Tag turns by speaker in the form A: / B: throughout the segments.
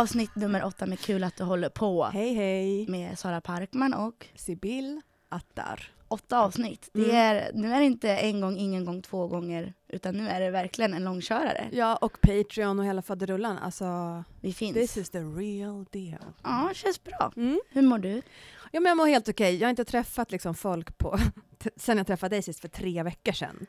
A: avsnitt nummer åtta med Kul att du håller på.
B: Hej hej!
A: Med Sara Parkman och
B: Sibyl Attar.
A: åtta avsnitt. Det
B: Mm.
A: är, nu är det inte en gång, ingen gång, två gånger, utan nu är det verkligen en långkörare.
B: Ja, och Patreon och hela faderullan. Alltså,
A: Vi finns.
B: this is the real deal.
A: Ja, känns bra.
B: Mm.
A: Hur mår du?
B: Ja, men jag mår helt okej. Jag har inte träffat liksom folk på, sen jag träffade dig sist för tre veckor sedan.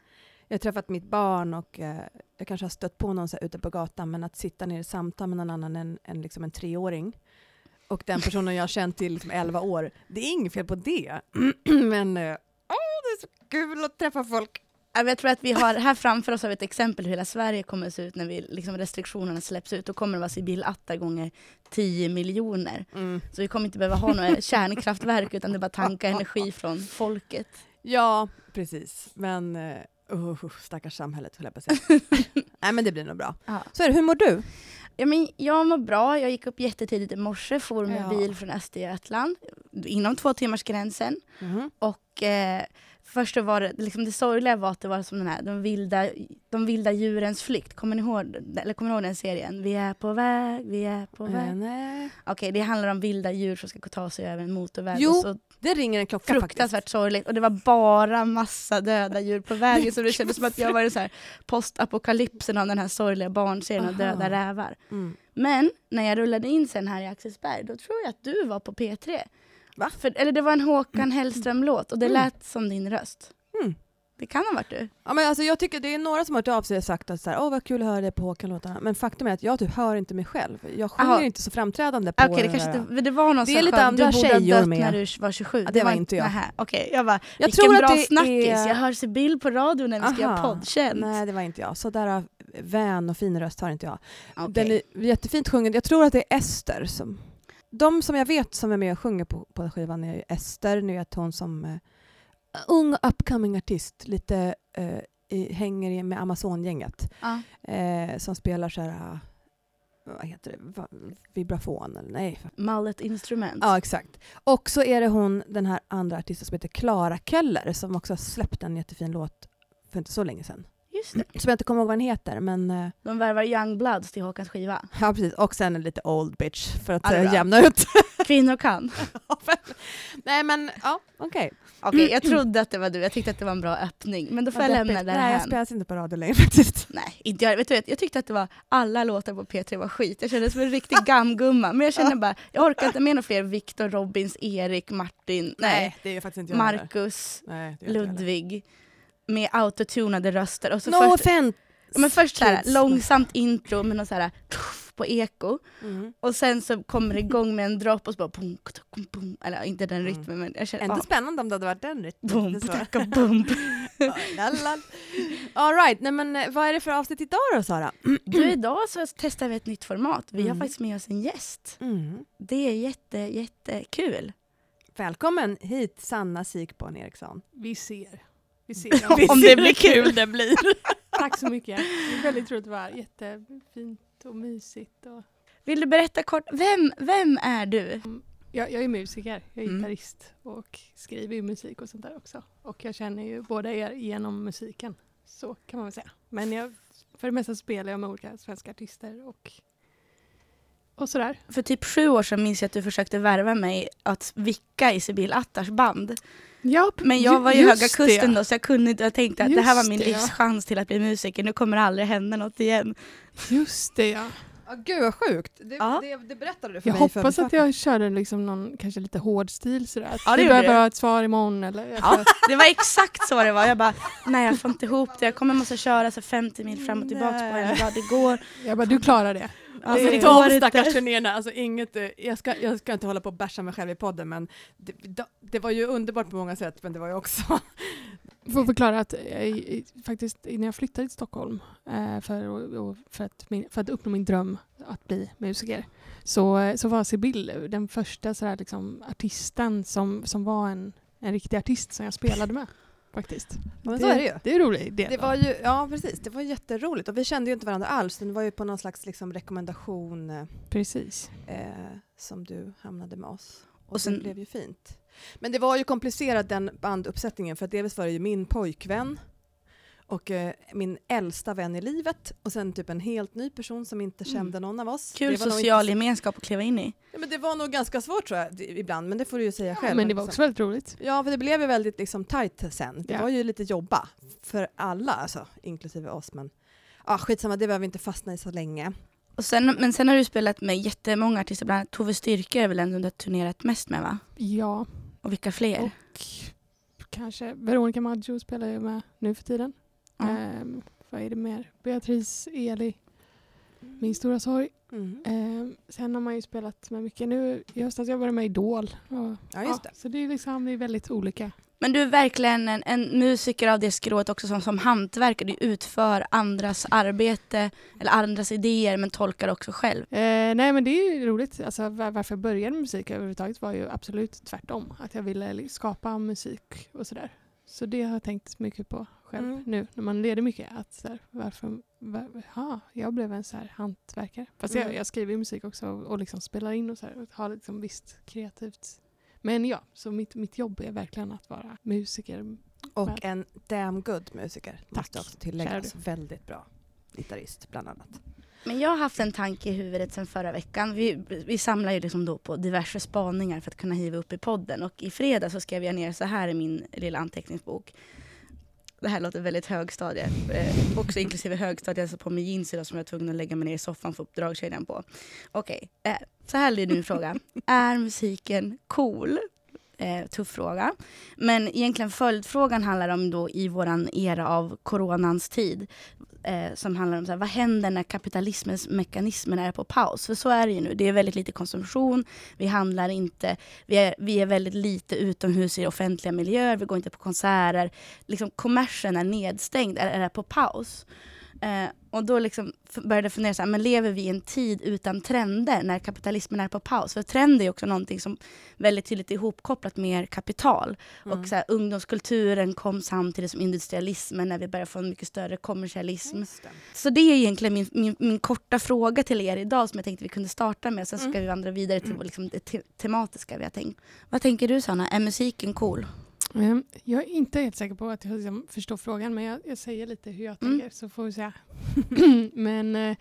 B: Jag har träffat mitt barn och eh, jag kanske har stött på någon så här ute på gatan, men att sitta ner i samtal med någon annan än, än liksom en treåring och den personen jag har känt i liksom 11 år, det är inget fel på det. men eh, åh, det är så kul att träffa folk.
A: Jag tror att vi har här framför oss har vi ett exempel hur hela Sverige kommer att se ut när vi, liksom restriktionerna släpps ut. Då kommer det vara Sibyl Attar gånger 10 miljoner.
B: Mm.
A: Så vi kommer inte behöva ha några kärnkraftverk utan det är bara tanka energi från folket.
B: Ja, precis. Men uh, stackars samhället, höll jag på att säga. Nej, men det blir nog bra.
A: Ja.
B: Så är det, hur mår du?
A: Ja, men jag mår bra. Jag gick upp jättetidigt i morse, for med
B: Ja.
A: bil från Östergötland inom två timmars gränsen. Och eh, först var det, liksom det sorgliga var att det var som den här, de vilda, de vilda djurens flykt. Kommer ni, ihåg, eller kommer ni ihåg den serien? Vi är på väg, vi är på väg. Okej, det handlar om vilda djur som ska ta sig över en motorväg.
B: Jo,
A: och så
B: Det ringer en klocka
A: fruktansvärt
B: faktiskt.
A: sorgligt. Och det var bara massa döda djur på vägen. så det kändes som att jag var i så här postapokalypsen av den här sorgliga barnserien av
B: Aha.
A: döda rävar.
B: Mm.
A: Men när jag rullade in sen här i Axelsberg, då tror jag att du var på P3.
B: Va?
A: För, eller det var en Håkan Hellström-låt och det
B: Mm.
A: lät som din röst.
B: Mm.
A: Det kan ha varit du.
B: Ja, men alltså, jag tycker det är några som har hört av sig och sagt att så här, Åh, vad kul att höra dig på Håkan-låtarna. Men faktum är att jag typ hör inte mig själv. Jag sjunger
A: Aha.
B: inte så framträdande på
A: Okej, det
B: den
A: kanske inte, det var någon
B: Det är lite andra
A: du borde ha dött
B: med.
A: när du var 27.
B: Ja, det var inte jag.
A: Nähä, Okej, jag bara,
B: Jag
A: vilken
B: tror att
A: bra
B: det
A: snackis.
B: är-
A: Jag hör Sibyl på radio när vi ska göra poddkänt.
B: Nej, det var inte jag. Så där har vän och fin röst har inte jag.
A: Okej.
B: Den är jättefint sjungen. Jag tror att det är Ester som... De som jag vet som är med och sjunger på, på skivan är Ester, ni vet hon som eh, ung upcoming artist, lite eh, i, hänger med Amazon-gänget.
A: Ja.
B: Eh, som spelar så här, eh, vad heter det, Va- vibrafon eller nej.
A: Mallet instrument.
B: Ja, exakt. Och så är det hon, den här andra artisten som heter Klara Keller som också har släppt en jättefin låt för inte så länge sedan.
A: Just det.
B: Som jag inte kommer ihåg vad den heter, men eh,
A: De värvar Young Bloods till Håkans skiva.
B: ja, precis. Och sen en lite old bitch för att
A: Ja, bra.
B: jämna ut.
A: Kvinnor kan.
B: Nej men ja, okej.
A: Okej, jag trodde att det var du. Jag tyckte att det var en bra öppning. Men då får jag
B: Vad
A: lämna det
B: Nej, jag spelas inte på radio längre faktiskt.
A: Nej, inte jag. Vet du, jag tyckte att det var alla låtar på P3 var skit. Jag kände som en riktig gammgumma. Men jag känner bara, jag orkar inte med några fler Viktor, Robins, Erik, Martin, nej,
B: det är faktiskt inte jag.
A: Marcus,
B: Nej, det är inte jag heller.
A: Ludvig. Med autotunade röster. Och så
B: No
A: först,
B: offense!
A: men först så här, långsamt intro med någon så här tuff på eko.
B: Mm.
A: Och sen så kommer det igång med en dropp och så bara boom, boom, boom. Eller inte den
B: Mm.
A: rytmen men jag känner,
B: Ändå spännande om det hade varit den rytmen.
A: boom,
B: Det är så.
A: pataka, boom.
B: All right, nej men eh, vad är det för avsnitt idag då Sara?
A: Du, idag så testar vi ett nytt format. Vi har
B: Mm.
A: faktiskt med oss en gäst.
B: Mm.
A: Det är jätte, jättekul.
B: Välkommen hit Sanna Sikborn Eriksson.
C: Vi ser. Vi ser
B: Vi
A: Om det blir kul.
B: det blir.
C: Tack så mycket. Det är väldigt roligt att vara. Jättefint och mysigt. Och...
A: Vill du berätta kort, vem, vem är du?
C: Jag, jag är musiker, jag är
A: Mm.
C: gitarrist och skriver ju musik och sånt där också. Och jag känner ju båda er genom musiken. Så kan man väl säga. Men jag, för det mesta spelar jag med olika svenska artister och, och sådär.
A: För typ sju år sedan minns jag att du försökte värva mig att vicka i Sibyl Attars band.
C: Ja,
A: Men jag var i
C: just
A: Höga Kusten
C: det.
A: då så jag kunde inte, jag tänkte att det här var
C: Just
A: min livschans till att bli musiker. Nu kommer det aldrig hända något igen.
C: Just det ja.
B: Ja, gud vad sjukt. Det,
A: Ja.
B: det, det berättade du för
C: Jag
B: mig i
C: hoppas att jag körde liksom någon kanske lite hård stil sådär.
A: Ja, det
C: du behöver ha ett svar imorgon eller? Jag
A: Ja, det var exakt så det var. Jag bara, nej jag får inte ihop det. Jag kommer måste köra så 50 mil fram och tillbaka på en dag. Det går.
C: Jag bara, du klarar det.
A: Alltså,
B: det de stackars turnéerna, alltså inget, eh, jag, ska, jag ska inte hålla på och bärsa mig själv i podden men det, det, var ju underbart på många sätt men det var ju också
C: får förklara att jag, i- faktiskt innan jag flyttade till Stockholm eh, för, och för, att för att uppnå min dröm att bli musiker så, eh, så var Sibyl den första sådär, liksom, artisten som, som var en, en riktig artist som jag spelade med. Faktiskt.
B: Ja, men så är det ju.
C: Det är en rolig del.
B: Det var ju, ja precis, det var jätteroligt och vi kände ju inte varandra alls, det var ju på någon slags liksom, rekommendation eh,
C: Precis.
B: eh, som du hamnade med oss. Och,
A: Och sen-
B: det blev ju fint. Men det var ju komplicerat den banduppsättningen för att dels var det ju min pojkvän och eh, min äldsta vän i livet och sen typ en helt ny person som inte
A: Mm.
B: kände någon av oss.
A: Kul
B: det var nog
A: social
B: inte-
A: gemenskap att kliva in i.
B: Ja, men det var nog ganska svårt tror jag ibland, men det får du ju säga själv.
C: Men det var
B: liksom.
C: också väldigt roligt.
B: Ja, för det blev ju väldigt liksom tajt sen. Det
C: Ja.
B: var ju lite jobba för alla, alltså, inklusive oss. Men ah, skitsamma, det behöver vi inte fastna i så länge.
A: Och sen, men sen har du spelat med jättemånga artister, bland annat Tove Styrke är väl den du har turnerat mest med va?
C: Ja,
A: Och vilka fler?
C: och kanske Veronica Maggio spelar jag med nu för tiden.
A: Ja.
C: Ehm, vad är det mer? Beatrice, Eli, Min stora sorg.
B: Mm.
C: Ehm, sen har man ju spelat med mycket. Nu i höstas jobbade jag med Idol. Och,
B: Ja, just det.
C: Så det är, liksom, det är väldigt olika.
A: Men du är verkligen en, en musiker av det skrået också som, som hantverkare. Du utför andras arbete eller andras idéer men tolkar också själv.
C: Eh, nej men det är ju roligt. Alltså, var, varför jag började med musik överhuvudtaget var ju absolut tvärtom. Att jag ville skapa musik och sådär. Så det har jag tänkt mycket på själv
B: Mm.
C: nu när man leder mycket. Att så här, varför, var, ha, jag blev en så här hantverkare. Fast jag,
B: Mm.
C: jag skriver ju musik också och, och liksom spelar in och så här. Och har liksom visst kreativt. Men ja, så mitt, mitt jobb är verkligen att vara musiker.
B: Och en damn good musiker,
C: Tack.
B: måste också tilläggas.
C: Kära
B: Väldigt bra gitarrist, bland annat.
A: Men jag har haft en tanke i huvudet sedan förra veckan. Vi, vi samlar ju liksom då på diverse spaningar för att kunna hiva upp i podden. Och i fredag så skrev jag ner så här i min lilla anteckningsbok. Det här låter väldigt högstadie. Eh, också inklusive högstadie, alltså på med jeans idag som jag var tvungen att lägga mig ner i soffan för att få upp dragkedjan på. Okej, eh, så här lyder min fråga. Är musiken cool? Eh, tuff fråga. Men egentligen följdfrågan handlar om då i våran era av coronans tid eh, som handlar om så här, vad händer när kapitalismens mekanismer är på paus? För så är det ju nu. Det är väldigt lite konsumtion, vi handlar inte, vi är, vi är väldigt lite utomhus i offentliga miljöer, vi går inte på konserter. Liksom, kommersen är nedstängd, är, är på paus. Eh, och då liksom började jag fundera, så här, men lever vi i en tid utan trender när kapitalismen är på paus? För trend är också någonting som väldigt tydligt är ihopkopplat med kapital.
B: Mm.
A: Och så här, ungdomskulturen kom samtidigt som industrialismen när vi började få en mycket större kommersialism.
B: Det.
A: Så det är egentligen min, min, min korta fråga till er idag som jag tänkte vi kunde starta med. Sen ska
B: Mm.
A: vi vandra vidare till liksom det te tematiska vi har tänkt. Vad tänker du Sanna, är musiken cool?
C: Ehm, jag är inte helt säker på att jag liksom förstår frågan men jag, jag säger lite hur jag
A: Mm.
C: tänker så får vi se. men eh,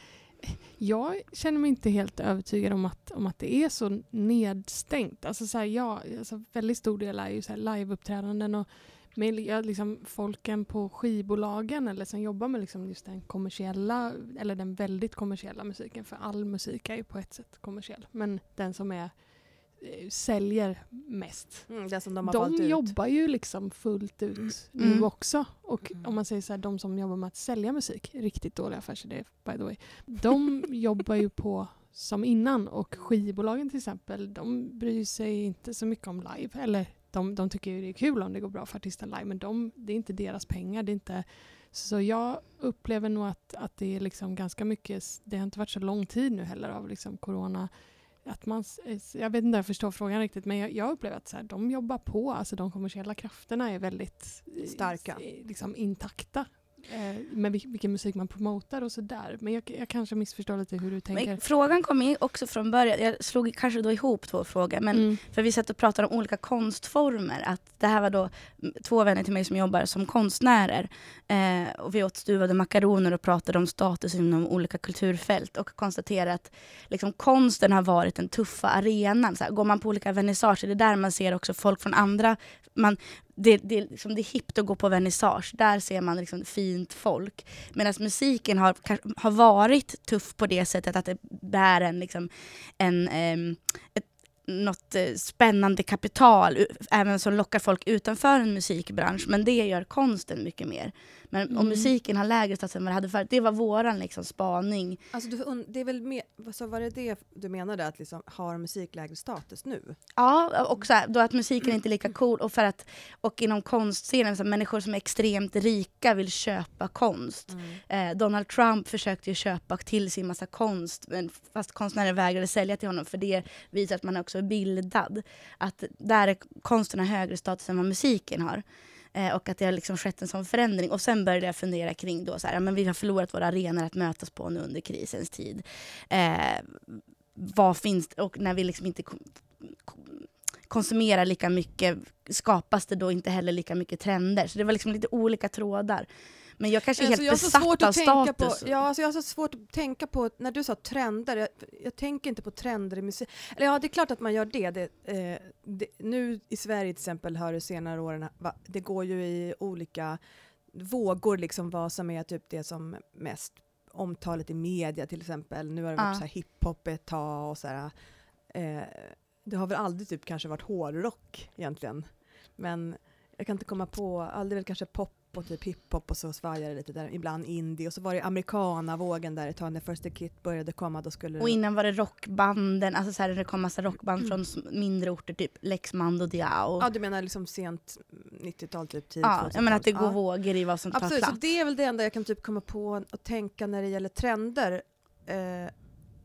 C: jag känner mig inte helt övertygad om att, om att det är så nedstängt. Alltså, så här, ja, alltså, väldigt stor del är ju så här liveuppträdanden och med ja, liksom, folken på skivbolagen eller som jobbar med liksom just den kommersiella eller den väldigt kommersiella musiken för all musik är ju på ett sätt kommersiell men den som är säljer mest
B: Mm, det som de har valt
C: de
B: ut.
C: jobbar ju liksom fullt ut nu
A: Mm.
C: också. Och
B: Mm.
C: om man säger så här, de som jobbar med att sälja musik, riktigt dåliga affärsidéer by the way, de jobbar ju på som innan och skivbolagen till exempel, de bryr sig inte så mycket om live. Eller de, de tycker ju det är kul om det går bra för artisten live, men de, det är inte deras pengar. Det är inte, så jag upplever nog att, att det är liksom ganska mycket, det har inte varit så lång tid nu heller av liksom corona att man, s- jag vet inte om jag förstår frågan riktigt men jag, jag upplever att så här, de jobbar på, alltså de kommersiella krafterna är väldigt eh,
B: Starka.
C: s- liksom intakta eh, med vil- vilken musik man promotar och sådär. Men jag, jag kanske missförstår lite hur du tänker.
A: Men frågan kom ju också från början, jag slog kanske då ihop två frågor. Men
C: mm.
A: För vi satt och pratade om olika konstformer. Att det här var då två vänner till mig som jobbar som konstnärer. Eh, och vi åt stuvade makaroner och pratade om status inom olika kulturfält. Och konstaterade att liksom, konsten har varit den tuffa arenan. Så här, går man på olika vernissager, det är där man ser också folk från andra... Man, det, det, är liksom, det är hippt att gå på vernissage. Där ser man liksom fint folk. Medan musiken har, har varit tuff på det sättet att det bär en, liksom, en um, ett, något eh, spännande kapital även som lockar folk utanför en musikbransch. Men det gör konsten mycket mer. Men om
C: Mm.
A: musiken har lägre status än vad det hade förut. Det var våran liksom, spaning.
B: Alltså, du, det är väl mer, så var det det du menade, att liksom, har musik lägre status nu?
A: Ja, och så här, då att musiken inte är lika cool. Och, för att, och inom konstscenen, så här, människor som är extremt rika vill köpa konst. Eh, Donald Trump försökte köpa till sin massa konst men fast konstnärer vägrade sälja till honom för det visar att man också är bildad. Att där är konsten har högre status än vad musiken har. Eh, och att det har liksom skett en sån förändring. Och sen började jag fundera kring då så här, ja, men vi har förlorat våra arenor att mötas på nu under krisens tid. Eh, vad finns det? Och när vi liksom inte konsumerar lika mycket skapas det då inte heller lika mycket trender. Så det var liksom lite olika trådar. Men jag kanske är
B: Alltså,
A: helt
B: jag har så
A: besatt av
B: att tänka på,
A: status.
B: ja, alltså jag har så svårt att tänka på, när du sa trender, jag, jag tänker inte på trender i musik. Eller ja, det är klart att man gör det. det, eh, det nu i Sverige till exempel har det senare åren, va, det går ju i olika vågor liksom vad som är typ det som mest omtalet i media till exempel. Nu har det varit
A: Ja.
B: så här hiphop ett tag och så här, eh, det har väl aldrig typ kanske varit hårdrock egentligen. Men jag kan inte komma på, aldrig väl kanske pop och typ hiphop och så svajar det lite där, ibland indie och så var det americana-vågen där ett tag när First the Kit började komma, då skulle
A: Och innan var det rockbanden, alltså så här, det kom massa rockband
B: Mm.
A: från mindre orter, typ Lexmand och Diao.
B: Ja, du menar liksom sent 90-tal, typ tidigt
A: Ja, jag menar att det
B: 2000-tal.
A: går
B: Ja.
A: vågor i vad som tar
B: Absolut, så
A: plats.
B: det är väl det enda jag kan typ komma på och tänka när det gäller trender. Eh,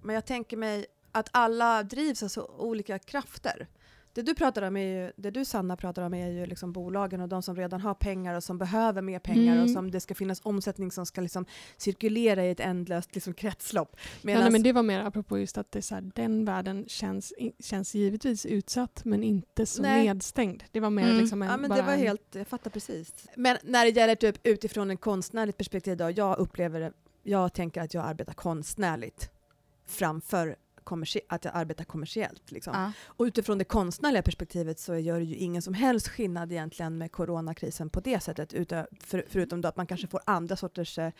B: men jag tänker mig att alla drivs av så olika krafter. Det du pratar om är ju, det du Sanna pratar om är ju liksom bolagen och de som redan har pengar och som behöver mer pengar och
C: Mm.
B: som det ska finnas omsättning som ska liksom cirkulera i ett ändlöst liksom kretslopp.
C: Ja,
B: Medans,
C: nej, men det var mer apropå just att det så här, den världen känns, känns givetvis utsatt men inte så
B: Nej.
C: nedstängd. Det var mer
A: Mm.
C: liksom en,
B: Ja men
C: bara
B: det var helt, jag fattar precis. Men när det gäller typ utifrån en konstnärligt perspektiv då, jag upplever det, jag tänker att jag arbetar konstnärligt framför att jag arbetar kommersiellt. Liksom.
A: Ja.
B: Och utifrån det konstnärliga perspektivet så gör det ju ingen som helst skillnad egentligen med coronakrisen på det sättet, utan, för, förutom då att man kanske får andra sorters eh,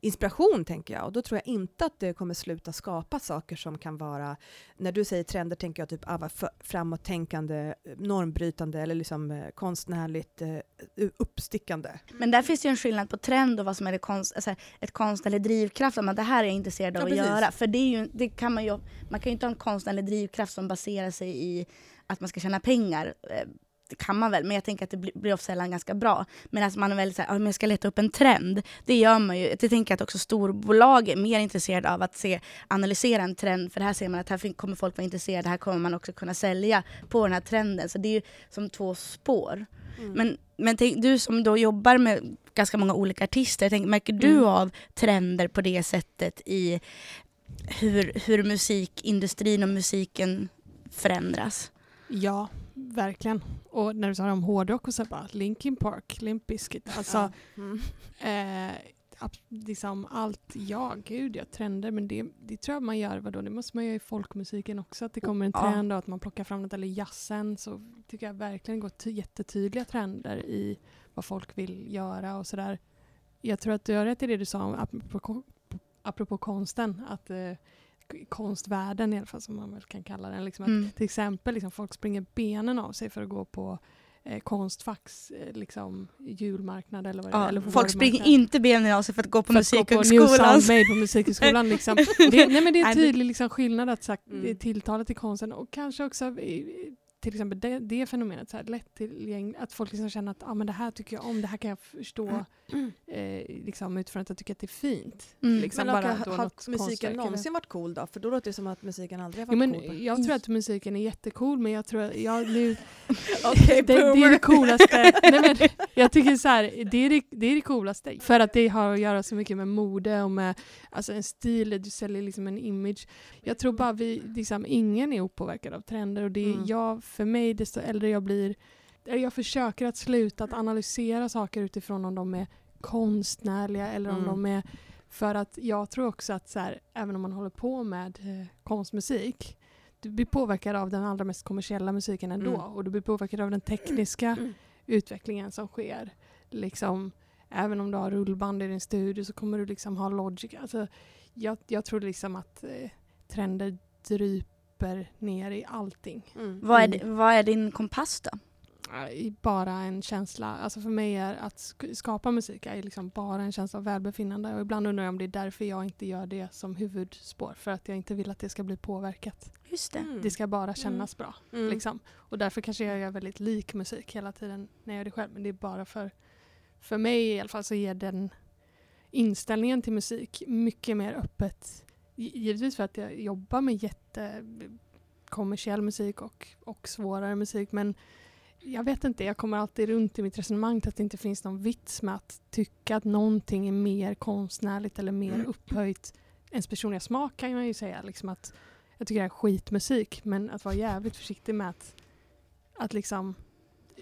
B: inspiration tänker jag. Och då tror jag inte att det kommer sluta skapa saker som kan vara, när du säger trender tänker jag typ ah, framåttänkande, normbrytande eller liksom eh, konstnärligt eh, uppstickande.
A: Men där finns ju en skillnad på trend och vad som är konst, alltså ett konstnärlig drivkraft. Om att det här är jag intresserad av
B: Ja,
A: att
B: precis.
A: göra. För det, är ju, det kan man ju, man kan ju inte ha en konstnärlig drivkraft som baserar sig i att man ska tjäna pengar. Eh, Det kan man väl, men jag tänker att det blir, ofta sällan ganska bra. Men att man är väldigt såhär, "Ja, men jag ska leta upp en trend. Det gör man ju. Det tänker jag att också storbolag är mer intresserade av att se, analysera en trend. För här ser man att här kommer folk vara intresserade, här kommer man också kunna sälja på den här trenden. Så det är ju som två spår.
B: Mm.
A: Men, men tänk, du som då jobbar med ganska många olika artister, jag tänker, märker du
B: Mm.
A: av trender på det sättet i hur, hur musikindustrin och musiken förändras?
C: Ja, verkligen. Och när du sa om hårdrock och så bara Linkin Park, Limp Bizkit. Alltså,
B: Ja. Mm.
C: eh, liksom allt, ja gud ja, trender. Men det, det tror jag man gör, vadå, det måste man göra i folkmusiken också. Att det kommer en trend och att man plockar fram något. Eller jazzen så tycker jag verkligen det går ty- jättetydliga trender i vad folk vill göra och sådär. Jag tror att du har rätt i det du sa om, apropå, konsten. Att eh, konstvärlden i alla fall som man väl kan kalla den. Liksom att
A: Mm.
C: till exempel liksom, folk springer benen av sig för att gå på eh, Konstfacks eh, liksom, julmarknad eller vad det är.
A: Ja,
C: Eller
A: folk springer inte benen av sig för att gå på
C: För att på
A: Musikhögskolan.
C: Musikhögskolan. Liksom. Det, nej, men det är en tydlig liksom, skillnad att sagt,
B: Mm.
C: är tilltalet i konsten och kanske också i- till exempel det, det fenomenet, så här, lättillgängligt, att folk liksom känner att ah, men det här tycker jag om, det här kan jag förstå eh, liksom, utifrån att jag tycker att det är fint.
A: Mm.
C: Liksom.
B: Men
C: bara
B: har, har musiken någonsin varit cool då? För då låter det som att musiken aldrig har
C: Jo,
B: varit
C: men
B: cool.
C: jag tror att musiken är jättecool men jag tror att jag nu...
B: Okej,
C: det, det är det coolaste. Nej, men, jag tycker så här, det är det, det är det coolaste. För att det har att göra så mycket med mode och med alltså en stil, du säljer liksom en image. Jag tror bara vi, liksom, ingen är opåverkad av trender och det
B: Mm.
C: jag, för mig, desto äldre jag blir, jag försöker att sluta att analysera saker utifrån om de är konstnärliga eller om
B: Mm.
C: de är för att jag tror också att så här, även om man håller på med eh, konstmusik du blir påverkad av den allra mest kommersiella musiken ändå
B: Mm.
C: och du blir påverkad av den tekniska
B: Mm.
C: utvecklingen som sker. Liksom, även om du har rullband i din studio så kommer du liksom ha Logic. Alltså, jag, jag tror liksom att eh, trender dryper ner i allting.
B: Mm.
A: Vad, är, det- vad är din kompass då?
C: Bara en känsla. Alltså för mig är att sk- skapa musik är liksom bara en känsla av välbefinnande. Och ibland undrar jag om det är därför jag inte gör det som huvudspår. För att jag inte vill att det ska bli påverkat.
A: Just det.
B: Mm.
C: Det ska bara kännas bra.
B: Mm.
C: Liksom. Och därför kanske jag gör väldigt lik musik hela tiden när jag gör det själv. Men det är bara för, för mig i alla fall så ger den inställningen till musik mycket mer öppet. Gi- Givetvis för att jag jobbar med jätte kommersiell musik och, och svårare musik men jag vet inte, jag kommer alltid runt i mitt resonemang till att det inte finns någon vits med att tycka att någonting är mer konstnärligt eller mer
B: Mm.
C: upphöjt. Ens personliga smak kan man ju säga liksom att jag tycker det är skitmusik men att vara jävligt försiktig med att, att liksom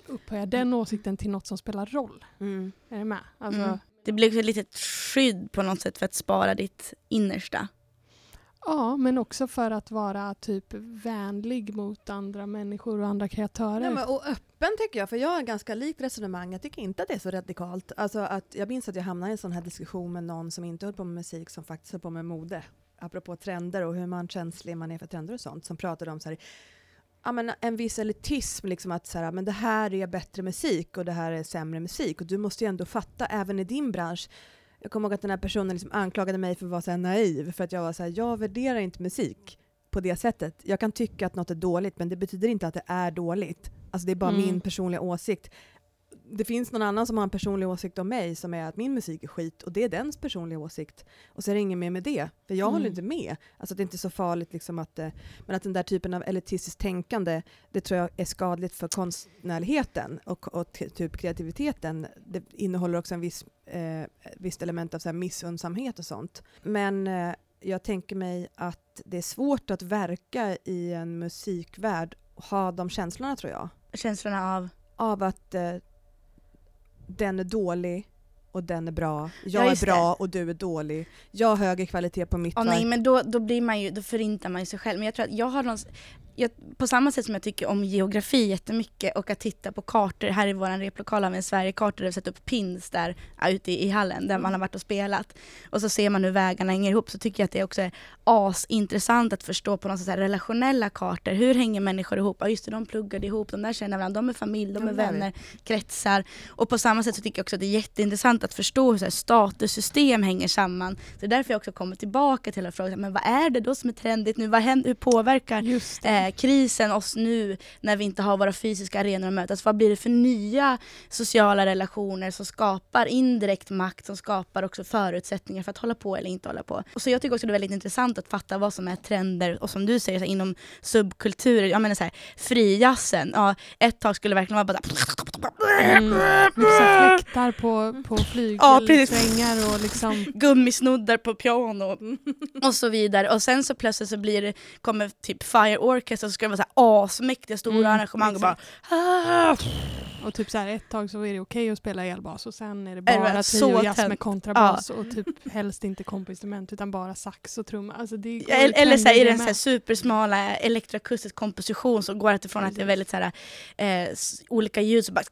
C: upphöja den åsikten till något som spelar roll.
B: Mm.
C: Är du med? Alltså,
A: Mm. Det blir också ett litet skydd på något sätt för att spara ditt innersta.
C: Ja, men också för att vara typ vänlig mot andra människor och andra kreatörer.
B: Ja, men, och öppen tycker jag, för jag har ganska likt resonemang. Jag tycker inte att det är så radikalt. Alltså att jag minns att jag hamnade i en sån här diskussion med någon som inte höll på med musik, som faktiskt höll på med mode. Apropå trender och hur man känslig man är för trender och sånt, som pratade om så här, ja, men en viss elitism, liksom att så här, men det här är bättre musik och det här är sämre musik. Och du måste ju ändå fatta, även i din bransch, jag kommer ihåg att den här personen liksom anklagade mig för att vara så naiv, för att jag var så här, jag värderar inte musik på det sättet. Jag kan tycka att något är dåligt, men det betyder inte att det är dåligt. Alltså det är bara mm. min personliga åsikt. Det finns någon annan som har en personlig åsikt om mig som är att min musik är skit och det är dens personliga åsikt. Och så är det inget mer med det, för jag mm. håller inte med. Alltså det är inte så farligt liksom att, eh, men att den där typen av elitistiskt tänkande, det tror jag är skadligt för konstnärligheten och, och typ kreativiteten. Det innehåller också en viss eh, visst element av så här missundsamhet och sånt. Men eh, jag tänker mig att det är svårt att verka i en musikvärld och ha de känslorna tror jag.
A: Känslorna av?
B: Av att eh, den är dålig och den är bra. Jag ja, är bra det. och du är dålig. Jag har högre kvalitet på mitt
A: oh, Nej men då, då blir man ju, då förintar man ju sig själv. Men jag tror att jag har någon, jag, på samma sätt som jag tycker om geografi jättemycket och att titta på kartor, här i vår replokal har vi en Sverigekarta där vi satt upp pins där ute i, i hallen där man har varit och spelat. Och så ser man hur vägarna hänger ihop så tycker jag att det också är asintressant att förstå på något sätt relationella kartor. Hur hänger människor ihop? Ja just det, de pluggade ihop, de där känner varandra, de är familj, de är vänner, kretsar. Och på samma sätt så tycker jag också att det är jätteintressant att förstå hur så här, statussystem hänger samman. Så det är därför jag också kommer tillbaka till att fråga, men vad är det då som är trendigt nu? Vad händer, hur påverkar eh, krisen oss nu när vi inte har våra fysiska arenor att mötas? Vad blir det för nya sociala relationer som skapar indirekt makt, som skapar också förutsättningar för att hålla på eller inte hålla på? Och så jag tycker också det är väldigt intressant att fatta vad som är trender och som du säger så här, inom subkulturer, jag menar så här, frijazzen, ja, ett tag skulle det verkligen vara bara
C: mm, fläktar på, på flygelsvängar ja, och liksom
A: gummisnoddar på piano och så vidare och sen så plötsligt så blir det, kommer typ Fire Orchestra så ska det vara så här asmäktiga stora mm, arrangemang och bara ah!
C: Och typ så här, ett tag så är det okej okay att spela elbas och sen är det bara triojazz med kontrabas ja. och typ helst inte kompinstrument utan bara sax och trumma. Alltså det
A: ja, eller eller så här, är det en så här supersmala elektroakustisk komposition som går ifrån att det är väldigt så här, eh, olika ljud så bara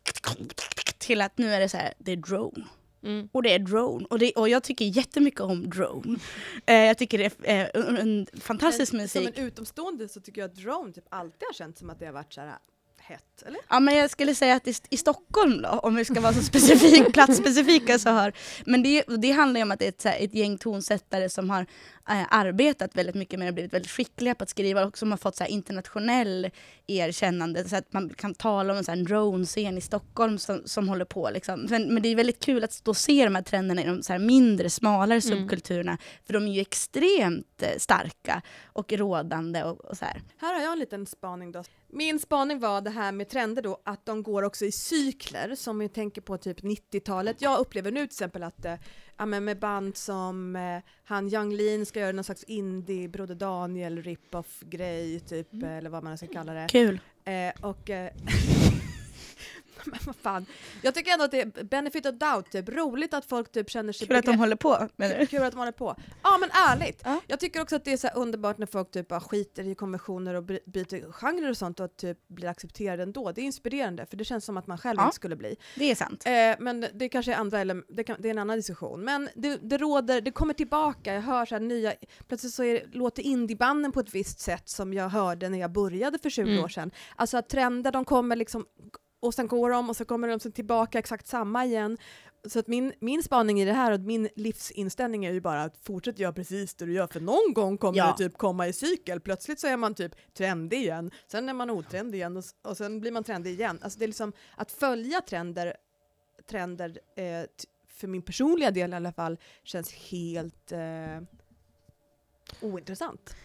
A: till att nu är det så här, det är drone. Mm. Och det är drone. Och, det, och jag tycker jättemycket om drone. Eh, jag tycker det är eh, en fantastisk
B: Men,
A: musik.
B: Som en utomstående så tycker jag att drone typ alltid har känts som att det har varit så här hett, eller?
A: Ja men jag skulle säga att i, i Stockholm då, om vi ska vara så specifik, platsspecifika så har, men det, det handlar ju om att det är ett, här, ett gäng tonsättare som har äh, arbetat väldigt mycket med det, blivit väldigt skickliga på att skriva och som har fått så internationell erkännande så att man kan tala om en, så här, drone-scen i Stockholm som, som håller på liksom. Men, men, det är väldigt kul att då se de här trenderna i de så mindre, smalare mm. subkulturerna, för de är ju extremt eh, starka och rådande och, och så här.
B: Här har jag en liten spaning då. Min spaning var det här med trender då, att de går också i cykler, som vi tänker på typ 90-talet. Jag upplever nu till exempel att eh, ja, men med band som eh, han Young Lean ska göra någon slags indie Broder Daniel rip-off grej, typ, mm. eller vad man ska kalla det.
A: Kul!
B: Eh, och eh, men vad fan. Jag tycker ändå att det är benefit of doubt, typ. roligt att folk typ känner sig...
A: Kul att de håller på
B: menar du? Kul att de håller på. Ja men ärligt. Ja. Jag tycker också att det är så underbart när folk typ bara skiter i konventioner och byter genrer och sånt och typ blir accepterade ändå. Det är inspirerande för det känns som att man själv ja. inte skulle bli.
A: Det är sant.
B: Eh, men det kanske är andra, eller det, kan, det är en annan diskussion. Men det, det råder, det kommer tillbaka, jag hör så här nya, plötsligt så är, låter indiebanden på ett visst sätt som jag hörde när jag började för 20 mm. år sedan. Alltså att trender, de kommer liksom och sen går de och så kommer de tillbaka exakt samma igen. Så att min, min spaning i det här och min livsinställning är ju bara att fortsätt göra precis det du gör för någon gång kommer ja. det typ komma i cykel. Plötsligt så är man typ trendig igen, sen är man otrendig igen och, och sen blir man trendig igen. Alltså det är liksom att följa trender, trender eh, för min personliga del i alla fall, känns helt eh, ointressant.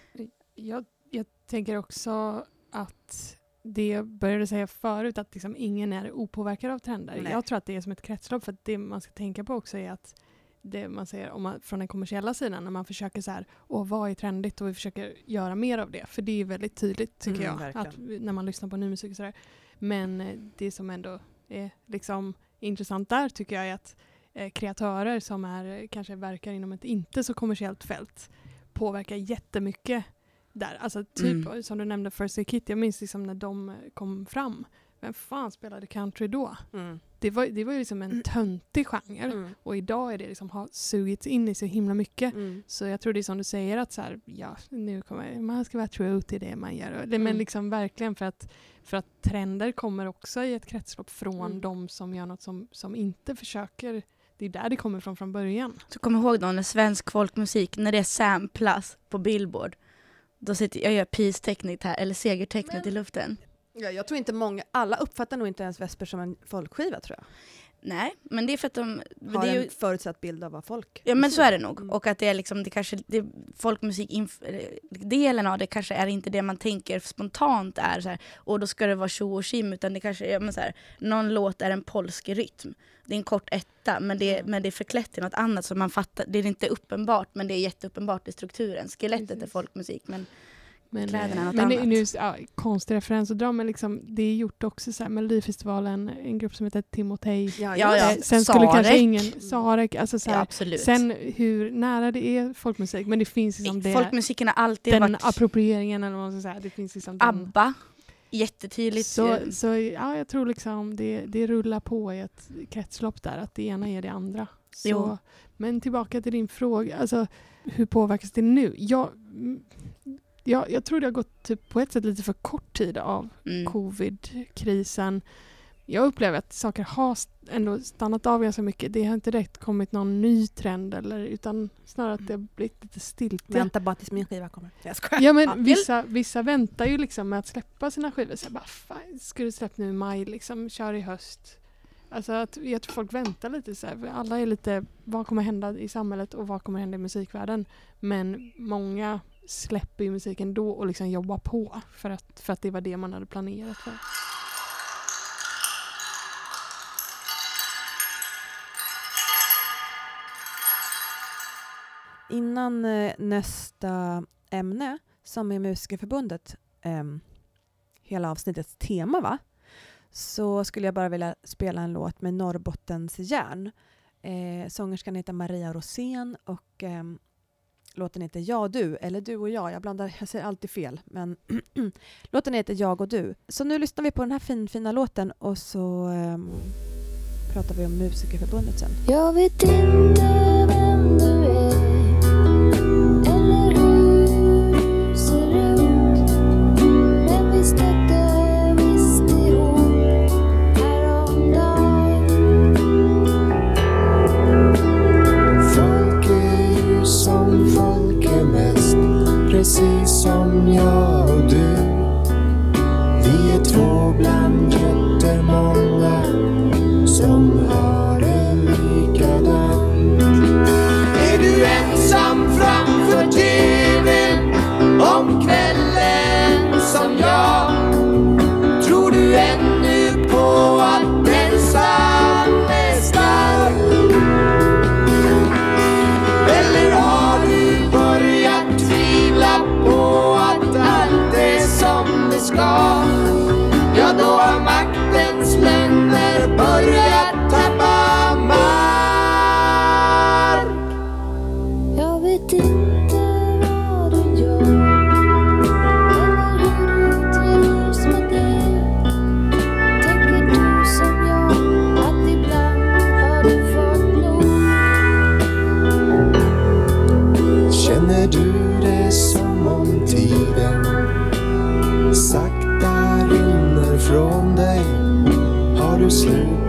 C: Jag, jag tänker också att det jag började säga förut, att liksom ingen är opåverkad av trender. Nej. Jag tror att det är som ett kretslopp, för det man ska tänka på också är att det man säger om man, från den kommersiella sidan, när man försöker så här, åh vad är trendigt och vi försöker göra mer av det. För det är väldigt tydligt tycker mm, jag, att, när man lyssnar på ny musik och sådär. Men eh, det som ändå är liksom intressant där tycker jag är att eh, kreatörer som är, kanske verkar inom ett inte så kommersiellt fält påverkar jättemycket där. Alltså typ
A: Mm.
C: som du nämnde First Aid Kit, jag minns liksom när de kom fram. Vem fan spelade country då?
B: Mm.
C: Det var, det var ju liksom en
B: Mm.
C: töntig genre.
B: Mm.
C: Och idag är det liksom har sugits in i så himla mycket.
B: Mm.
C: Så jag tror det är som du säger att så här, ja, nu kommer, man ska vara true till det man gör. Det,
B: Mm.
C: Men liksom verkligen för att, för att trender kommer också i ett kretslopp från
B: Mm.
C: de som gör något som, som inte försöker. Det är där det kommer från från början.
A: Så kom ihåg då när svensk folkmusik, när det samplas på Billboard, då sitter jag gör peace-tecknet här, eller segertecknet i luften.
B: Ja, jag tror inte många, alla uppfattar nog inte ens Vesper som en folkskiva tror jag.
A: Nej, men det är för att de...
B: Har
A: det är ju,
B: en förutsatt bild av vad folk
A: ja men så är det nog.
B: Mm.
A: Och att det är liksom, det kanske, det, folkmusik, inf- eller delen av det kanske är inte det man tänker spontant är så här, och då ska det vara tjo och tjim, utan det kanske är men så här, någon låt är en polsk rytm. Det är en kort etta, men det,
B: Mm.
A: men det är förklätt till något annat så man fattar, det är inte uppenbart, men det är jätteuppenbart i strukturen. Skelettet är
C: Precis.
A: folkmusik, men
C: Men,
A: Kläderna är något
C: men det är
A: annat.
C: nu, ja, konstig referens att dra men liksom, det är gjort också så här, Melodifestivalen, en grupp som heter Timotej.
B: Ja,
A: Ja, ja.
C: Eh, sen skulle kanske
A: Sarek.
C: ingen, Sarek, alltså så
A: ja,
C: här,
A: absolut.
C: Sen hur nära det är folkmusik, men det finns liksom det,
A: Folkmusiken har alltid
C: den
A: varit
C: approprieringen eller vad man ska säga. Det finns liksom den,
A: ABBA, jättetydligt.
C: så, så ja, jag tror liksom det, det rullar på i ett kretslopp där, att det ena är det andra. Så,
A: Jo.
C: men tillbaka till din fråga, alltså, hur påverkas det nu? Jag, mm, jag, tror det har gått typ på ett sätt lite för kort tid av
A: mm.
C: covid-krisen. Jag upplever att saker har ändå stannat av ganska mycket. Det har inte direkt kommit någon ny trend eller, utan snarare att det har blivit lite stiltje.
B: Vänta bara tills min skiva kommer. Jag skojar.
C: Ja men
B: Ja.
C: vissa, vissa väntar ju liksom med att släppa sina skivor. Så jag bara, fan, ska du släppa nu i maj liksom, kör i höst. Alltså att jag tror folk väntar lite så här, alla är lite, vad kommer hända i samhället och vad kommer hända i musikvärlden? Men många släpper ju musiken då och liksom jobbar på för att, för att det var det man hade planerat för.
B: Innan eh, nästa ämne, som är Musikerförbundet, eh, hela avsnittets tema va? Så skulle jag bara vilja spela en låt med Norrbottens järn. Eh, sångerskan heter Maria Rosén och eh, låten heter Jag du, eller Du och jag. Jag blandar, jag säger alltid fel. Men låten heter Jag och du. Så nu lyssnar vi på den här fin, fina låten och så um, pratar vi om Musikerförbundet sen.
D: Jag vet inte
B: sleep.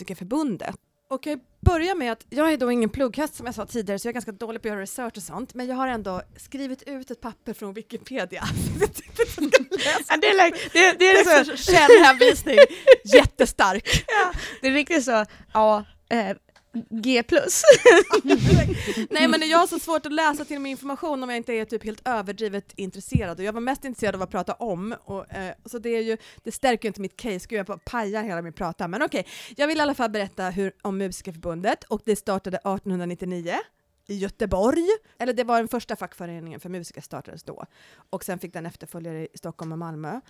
B: Musikerförbundet. Och jag börjar med att jag är då ingen plugghäst som jag sa tidigare så jag är ganska dålig på att göra research och sånt men jag har ändå skrivit ut ett papper från Wikipedia.
A: Ja, det, är, like- det, det är så,
B: Källhänvisning, jättestark.
A: det är riktigt så, ja, eh, G plus.
B: Nej men jag har så svårt att läsa till mig information om jag inte är typ helt överdrivet intresserad. Och jag var mest intresserad av att prata om och, eh, så det är ju, det stärker ju inte mitt case, gud jag bara pajar hela min prata. Men okej, jag vill i alla fall berätta hur, om Musikerförbundet och det startade 1899 i Göteborg, eller det var den första fackföreningen för musiker startades då. Och sen fick den efterföljare i Stockholm och Malmö.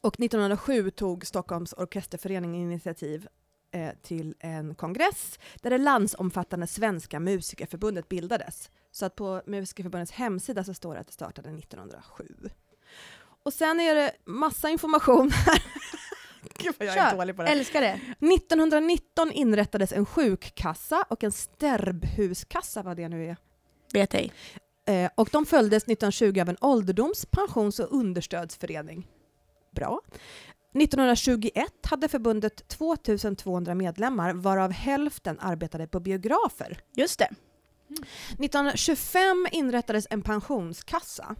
B: Och 1907 tog Stockholms orkesterförening initiativ eh, till en kongress där det landsomfattande Svenska Musikerförbundet bildades. Så att på Musikerförbundets hemsida så står det att det startade 1907. Och sen är det massa information här. Gud vad jag är
A: Kör.
B: dålig på det.
A: Älskar det.
B: 1919 inrättades en sjukkassa och en stärbhuskassa, vad det nu är.
A: Vet ej.
B: Eh, och de följdes 1920 av en ålderdoms-, pensions och understödsförening. Bra. 1921 hade förbundet 2200 medlemmar varav hälften arbetade på biografer.
A: Just det.
B: 1925 inrättades en pensionskassa.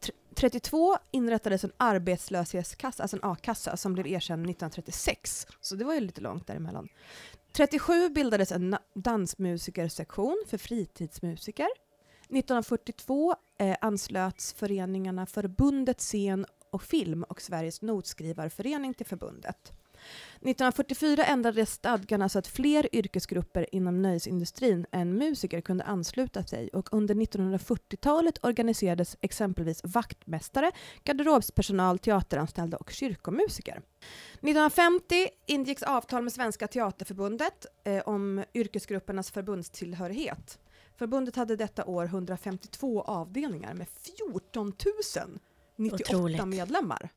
B: Tr- 32 inrättades en arbetslöshetskassa, alltså en a-kassa, som blev erkänd 1936. Så det var ju lite långt däremellan. 37 bildades en dansmusikersektion för fritidsmusiker. 1942 eh, anslöts föreningarna Förbundet Scen och Film och Sveriges Notskrivarförening till förbundet. 1944 ändrades stadgarna så att fler yrkesgrupper inom nöjesindustrin än musiker kunde ansluta sig och under 1940-talet organiserades exempelvis vaktmästare, garderobspersonal, teateranställda och kyrkomusiker. 1950 ingicks avtal med Svenska Teaterförbundet eh, om yrkesgruppernas förbundstillhörighet. Förbundet hade detta år 152 avdelningar med 14 000 98
A: Otroligt.
B: medlemmar.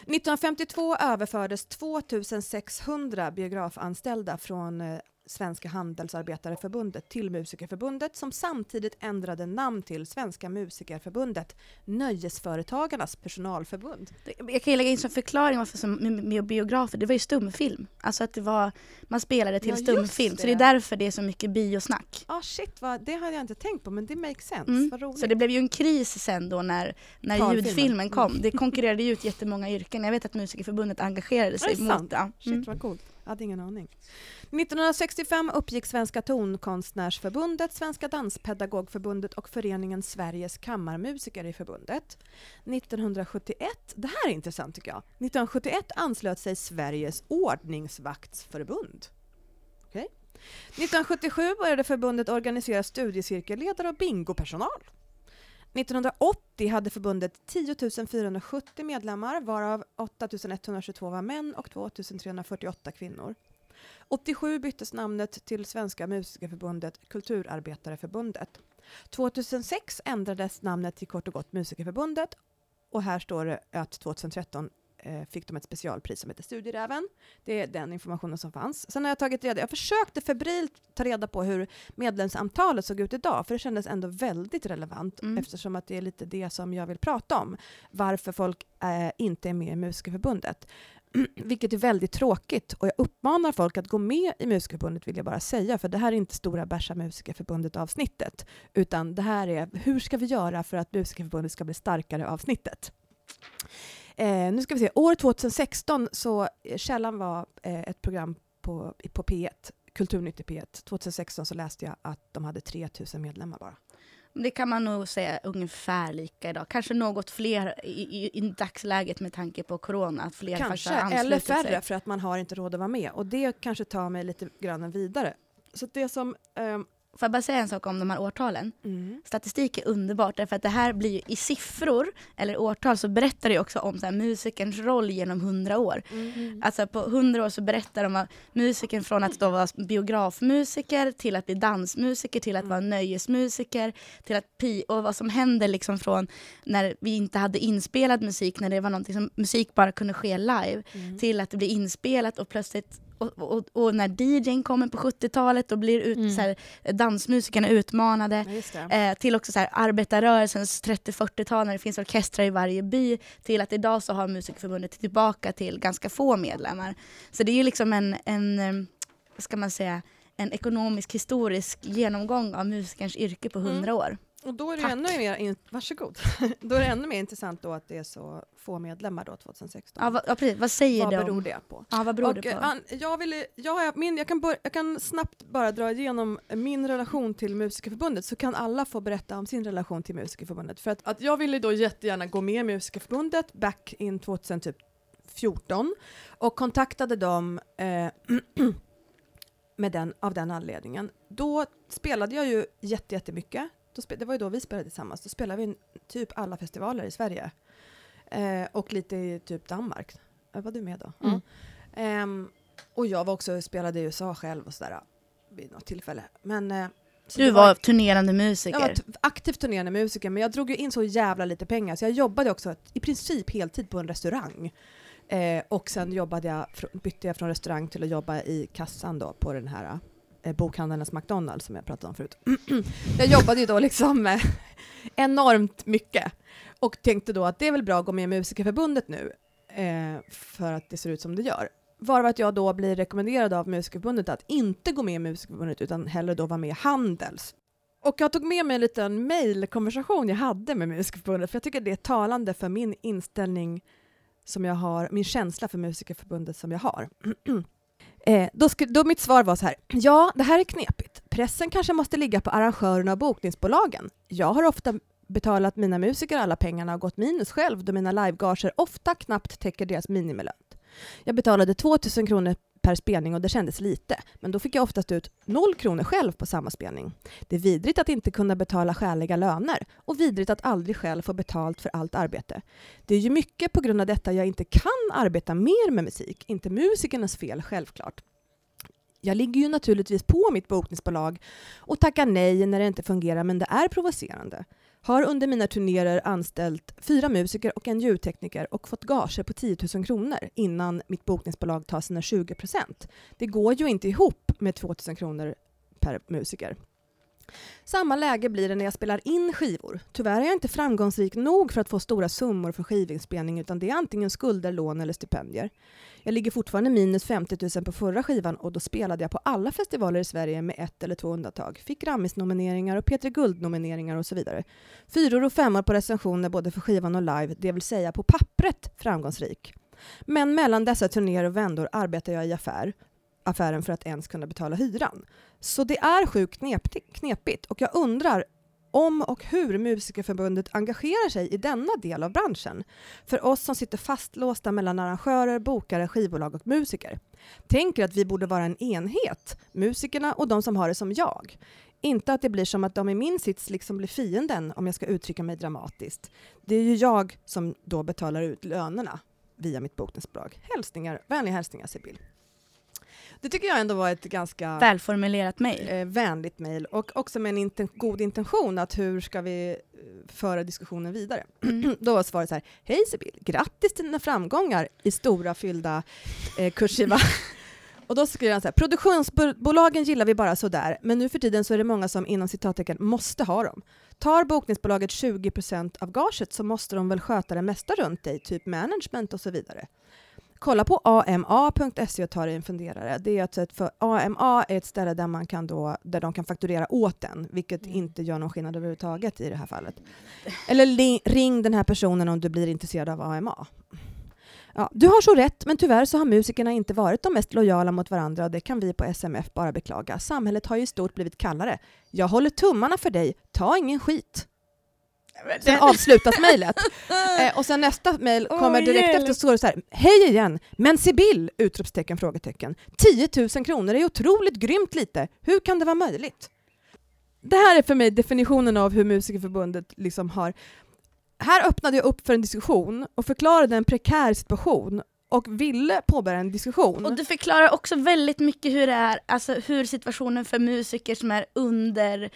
B: 1952 överfördes 2600 biografanställda från eh, Svenska Handelsarbetareförbundet till Musikerförbundet som samtidigt ändrade namn till Svenska Musikerförbundet, Nöjesföretagarnas personalförbund.
A: Det- Jag kan lägga in som förklaring varför som med, biografer, det var ju stumfilm. Alltså att det var, man spelade till
B: Ja,
A: stumfilm. Så det är
B: det.
A: därför det är så mycket biosnack.
B: Ah shit, vad, det hade jag inte tänkt på men det makes sense.
A: Mm.
B: Vad roligt.
A: Så det blev ju en kris sen då när, när
B: Talfilmen.
A: ljudfilmen kom. Det konkurrerade ju ut jättemånga yrken. Jag vet att Musikerförbundet engagerade sig
B: det
A: mot
B: sant?
A: ja.
B: Shit
A: Mm.
B: vad coolt. Jag hade ingen aning. 1965 uppgick Svenska tonkonstnärsförbundet, Svenska danspedagogförbundet och föreningen Sveriges kammarmusiker i förbundet. 1971, det här är intressant tycker jag, 1971 anslöt sig Sveriges ordningsvaktsförbund. Okay. 1977 började förbundet organisera studiecirkelledare och bingopersonal. 1980 hade förbundet 10 470 medlemmar varav 8 122 var män och 2 348 kvinnor. 87 byttes namnet till Svenska Musikerförbundet Kulturarbetareförbundet. 2006 ändrades namnet till kort och gott Musikerförbundet och här står det att 2013 eh, fick de ett specialpris som heter Studieräven. Det är den informationen som fanns. Sen har jag tagit reda, jag försökte febrilt ta reda på hur medlemsantalet såg ut idag, för det kändes ändå väldigt relevant
A: Mm.
B: eftersom att det är lite det som jag vill prata om. Varför folk eh, inte är med i Musikerförbundet. Vilket är väldigt tråkigt och jag uppmanar folk att gå med i Musikerförbundet vill jag bara säga, för det här är inte Stora Bärsa Musikerförbundet avsnittet, utan det här är hur ska vi göra för att Musikerförbundet ska bli starkare avsnittet. Eh, nu ska vi se, år 2016 så eh, Källan var eh, ett program på, på P1, Kulturnytt i P1. 2016 så läste jag att de hade 3000 medlemmar bara.
A: det kan man nog säga ungefär lika idag. Kanske något fler i, i, i dagsläget med tanke på corona. Att fler
B: Kanske, eller färre
A: sig.
B: för att man har inte råd att vara med. Och det kanske tar mig lite grann vidare. Så det som... ehm,
A: Får jag bara säga en sak om de här årtalen?
B: mm,
A: Statistik är underbart därför att det här blir ju i siffror eller årtal så berättar det också om så här, musikerns roll genom hundra år.
B: mm.
A: Alltså på hundra år så berättar de om musikern från att då vara biografmusiker till att bli dansmusiker till att
B: Mm.
A: vara nöjesmusiker till att pi och vad som händer liksom från när vi inte hade inspelad musik när det var någonting som musik bara kunde ske live
B: Mm.
A: till att det blir inspelat och plötsligt och, och, och när DJn kommer på 70-talet då blir ut,
C: Mm.
A: så här, dansmusikerna utmanade
B: Ja,
A: eh, till också så här, arbetarrörelsens 30-40-tal när det finns orkestrar i varje by till att idag så har Musikerförbundet tillbaka till ganska få medlemmar. Så det är ju liksom en, en eh, ska man säga, en ekonomisk historisk genomgång av musikerns yrke på
B: Mm.
A: hundra år.
B: Och då är det
A: Tack.
B: ännu mer, in, varsågod. då är det ännu mer intressant då att det är så få medlemmar då 2016.
A: Ja, vad, ja, precis. vad säger
B: Vad
A: det
B: beror
A: om?
B: det på?
A: Ja, vad beror
B: Och,
A: det på?
B: eh, jag, vill, jag, min, jag, kan bör, jag kan snabbt bara dra igenom min relation till Musikerförbundet så kan alla få berätta om sin relation till Musikerförbundet. För att, att jag ville då jättegärna gå med i Musikerförbundet back in 2014 och kontaktade dem eh, med den, av den anledningen. Då spelade jag ju jätte, jättemycket. Då spe, det var ju då vi spelade tillsammans. Då spelade vi typ alla festivaler i Sverige. Eh, och lite i typ Danmark. Eh, Var du med då?
C: Mm.
B: Ehm, och jag var också spelade i USA själv och sådär vid något tillfälle. Men, eh,
A: du
B: det
A: var turnerande musiker.
B: jag var aktivt turnerande musiker, men jag drog ju in så jävla lite pengar så jag jobbade också i princip heltid på en restaurang. Eh, och sen jobbade jag, bytte jag från restaurang till att jobba i kassan då på den här Eh, bokhandlarnas McDonalds som jag pratade om förut. jag jobbade ju då liksom eh, enormt mycket och tänkte då att det är väl bra att gå med i Musikerförbundet nu eh, för att det ser ut som det gör. Varav att jag då blir rekommenderad av Musikerförbundet att inte gå med i Musikerförbundet utan hellre då vara med i Handels. Och jag tog med mig en liten mejlkonversation jag hade med Musikerförbundet för jag tycker det är talande för min inställning som jag har, min känsla för Musikerförbundet som jag har. eh, då, då mitt svar var så här, ja det här är knepigt. Pressen kanske måste ligga på arrangörerna och bokningsbolagen. Jag har ofta betalat mina musiker alla pengarna och gått minus själv då mina livegager ofta knappt täcker deras minimilön. Jag betalade 2000 kronor per spelning och det kändes lite, men då fick jag oftast ut noll kronor själv på samma spelning. Det är vidrigt att inte kunna betala skäliga löner och vidrigt att aldrig själv få betalt för allt arbete. Det är ju mycket på grund av detta jag inte kan arbeta mer med musik, inte musikernas fel självklart. Jag ligger ju naturligtvis på mitt bokningsbolag och tackar nej när det inte fungerar, men det är provocerande. Har under mina turnéer anställt fyra musiker och en ljudtekniker och fått gager på 10 000 kronor innan mitt bokningsbolag tar sina 20 procent. Det går ju inte ihop med 2 000 kronor per musiker. Samma läge blir det när jag spelar in skivor. Tyvärr är jag inte framgångsrik nog för att få stora summor för skivinspelning utan det är antingen skulder, lån eller stipendier. Jag ligger fortfarande minus 50 000 på förra skivan och då spelade jag på alla festivaler i Sverige med ett eller två undantag. Fick Grammis-nomineringar och P3 Guld-nomineringar och så vidare. Fyror och femmor på recensioner både för skivan och live, det vill säga på pappret framgångsrik. Men mellan dessa turnéer och vändor arbetar jag i affär, affären för att ens kunna betala hyran. Så det är sjukt knepigt och jag undrar om och hur Musikerförbundet engagerar sig i denna del av branschen. För oss som sitter fastlåsta mellan arrangörer, bokare, skivbolag och musiker. Tänker att vi borde vara en enhet, musikerna och de som har det som jag. Inte att det blir som att de i min sits liksom blir fienden om jag ska uttrycka mig dramatiskt. Det är ju jag som då betalar ut lönerna via mitt bokningsbolag. Hälsningar, vänliga hälsningar Sibyl. Det tycker jag ändå var ett ganska
A: Välformulerat mejl.
B: eh, vänligt mejl och också med en inten- god intention att hur ska vi eh, föra diskussionen vidare. Då var svaret så här, hej Sibyl, grattis till dina framgångar i stora fyllda eh, kursiva. och då skriver han så här, produktionsbolagen gillar vi bara sådär, men nu för tiden så är det många som inom citattecken måste ha dem. Tar bokningsbolaget 20% av gaget så måste de väl sköta det mesta runt dig, typ management och så vidare. Kolla på ama.se och ta dig en funderare. Det är ett sätt för AMA är ett ställe där, man kan då, där de kan fakturera åt en, vilket
A: Mm.
B: inte gör någon skillnad överhuvudtaget i det här fallet. Eller li- ring den här personen om du blir intresserad av AMA. Ja, du har så rätt, men tyvärr så har musikerna inte varit de mest lojala mot varandra och det kan vi på SMF bara beklaga. Samhället har ju i stort blivit kallare. Jag håller tummarna för dig, ta ingen skit. Sen avslutas mejlet. Eh, och sen nästa mejl kommer direkt
A: hjälp.
B: efter så står det så här. Hej igen! Men Sibyl! Utropstecken, frågetecken. 10 000 kronor är otroligt grymt lite. Hur kan det vara möjligt? Det här är för mig definitionen av hur Musikerförbundet liksom har... Här öppnade jag upp för en diskussion och förklarade en prekär situation och ville påbörja en diskussion.
A: Och du förklarar också väldigt mycket hur det är, alltså hur situationen för musiker som är under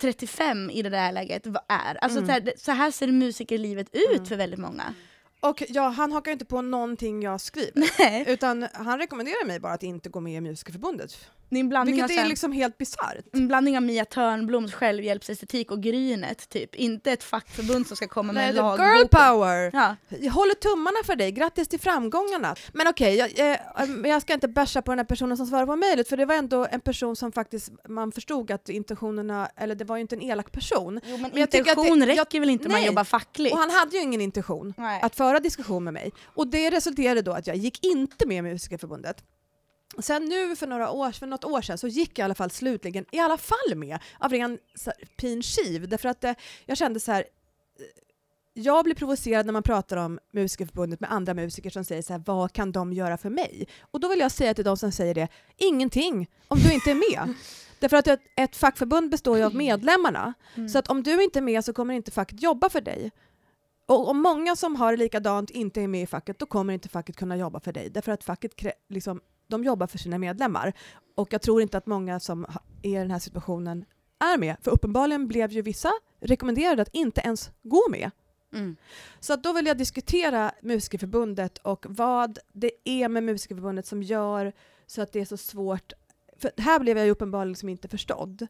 A: 35 i det där läget vad är. Alltså
B: Mm.
A: så, här, så här ser musikerlivet ut
B: Mm.
A: för väldigt många.
B: Och ja, han hakar inte på någonting jag skriver.
A: Nej.
B: Utan han rekommenderar mig bara att inte gå med i Musikerförbundet.
A: Det är en blandning, av,
B: Vilket
A: så
B: är liksom helt bisarrt.
A: en blandning av Mia Törnbloms självhjälpsestetik och Grynet typ. Inte ett fackförbund som ska komma med
B: Nej,
A: en lagbok.
B: girl power!
A: Ja.
B: Jag håller tummarna för dig, grattis till framgångarna. Men okej, jag, eh, jag ska inte basha på den här personen som svarade på mejlet, för det var ändå en person som faktiskt, man förstod att intentionerna, eller det var ju inte en elak person.
A: Jo, men,
B: jag tycker att det-
A: intention
B: jag-
A: räcker väl inte om man jobbar fackligt?
B: Och han hade ju ingen intention
A: Nej.
B: att föra diskussion med mig. Och det resulterade då att jag gick inte med i Musikerförbundet. Sen nu för några år, för något år sedan så gick jag i alla fall slutligen i alla fall med av ren pin skiv. Därför att eh, jag kände så här. eh, Jag blir provocerad när man pratar om Musikerförbundet med andra musiker som säger så här, vad kan de göra för mig? Och då vill jag säga till de som säger det, ingenting om du inte är med. Därför att ett, ett fackförbund består ju av medlemmarna.
A: Mm.
B: Så att om du inte är med så kommer inte facket jobba för dig. Och om många som har det likadant inte är med i facket, då kommer inte facket kunna jobba för dig. Därför att facket liksom, de jobbar för sina medlemmar. Och jag tror inte att många som är i den här situationen är med. För uppenbarligen blev ju vissa rekommenderade att inte ens gå med.
A: Mm.
B: Så då vill jag diskutera Musikerförbundet och vad det är med Musikerförbundet som gör så att det är så svårt. För här blev jag ju uppenbarligen liksom inte förstådd.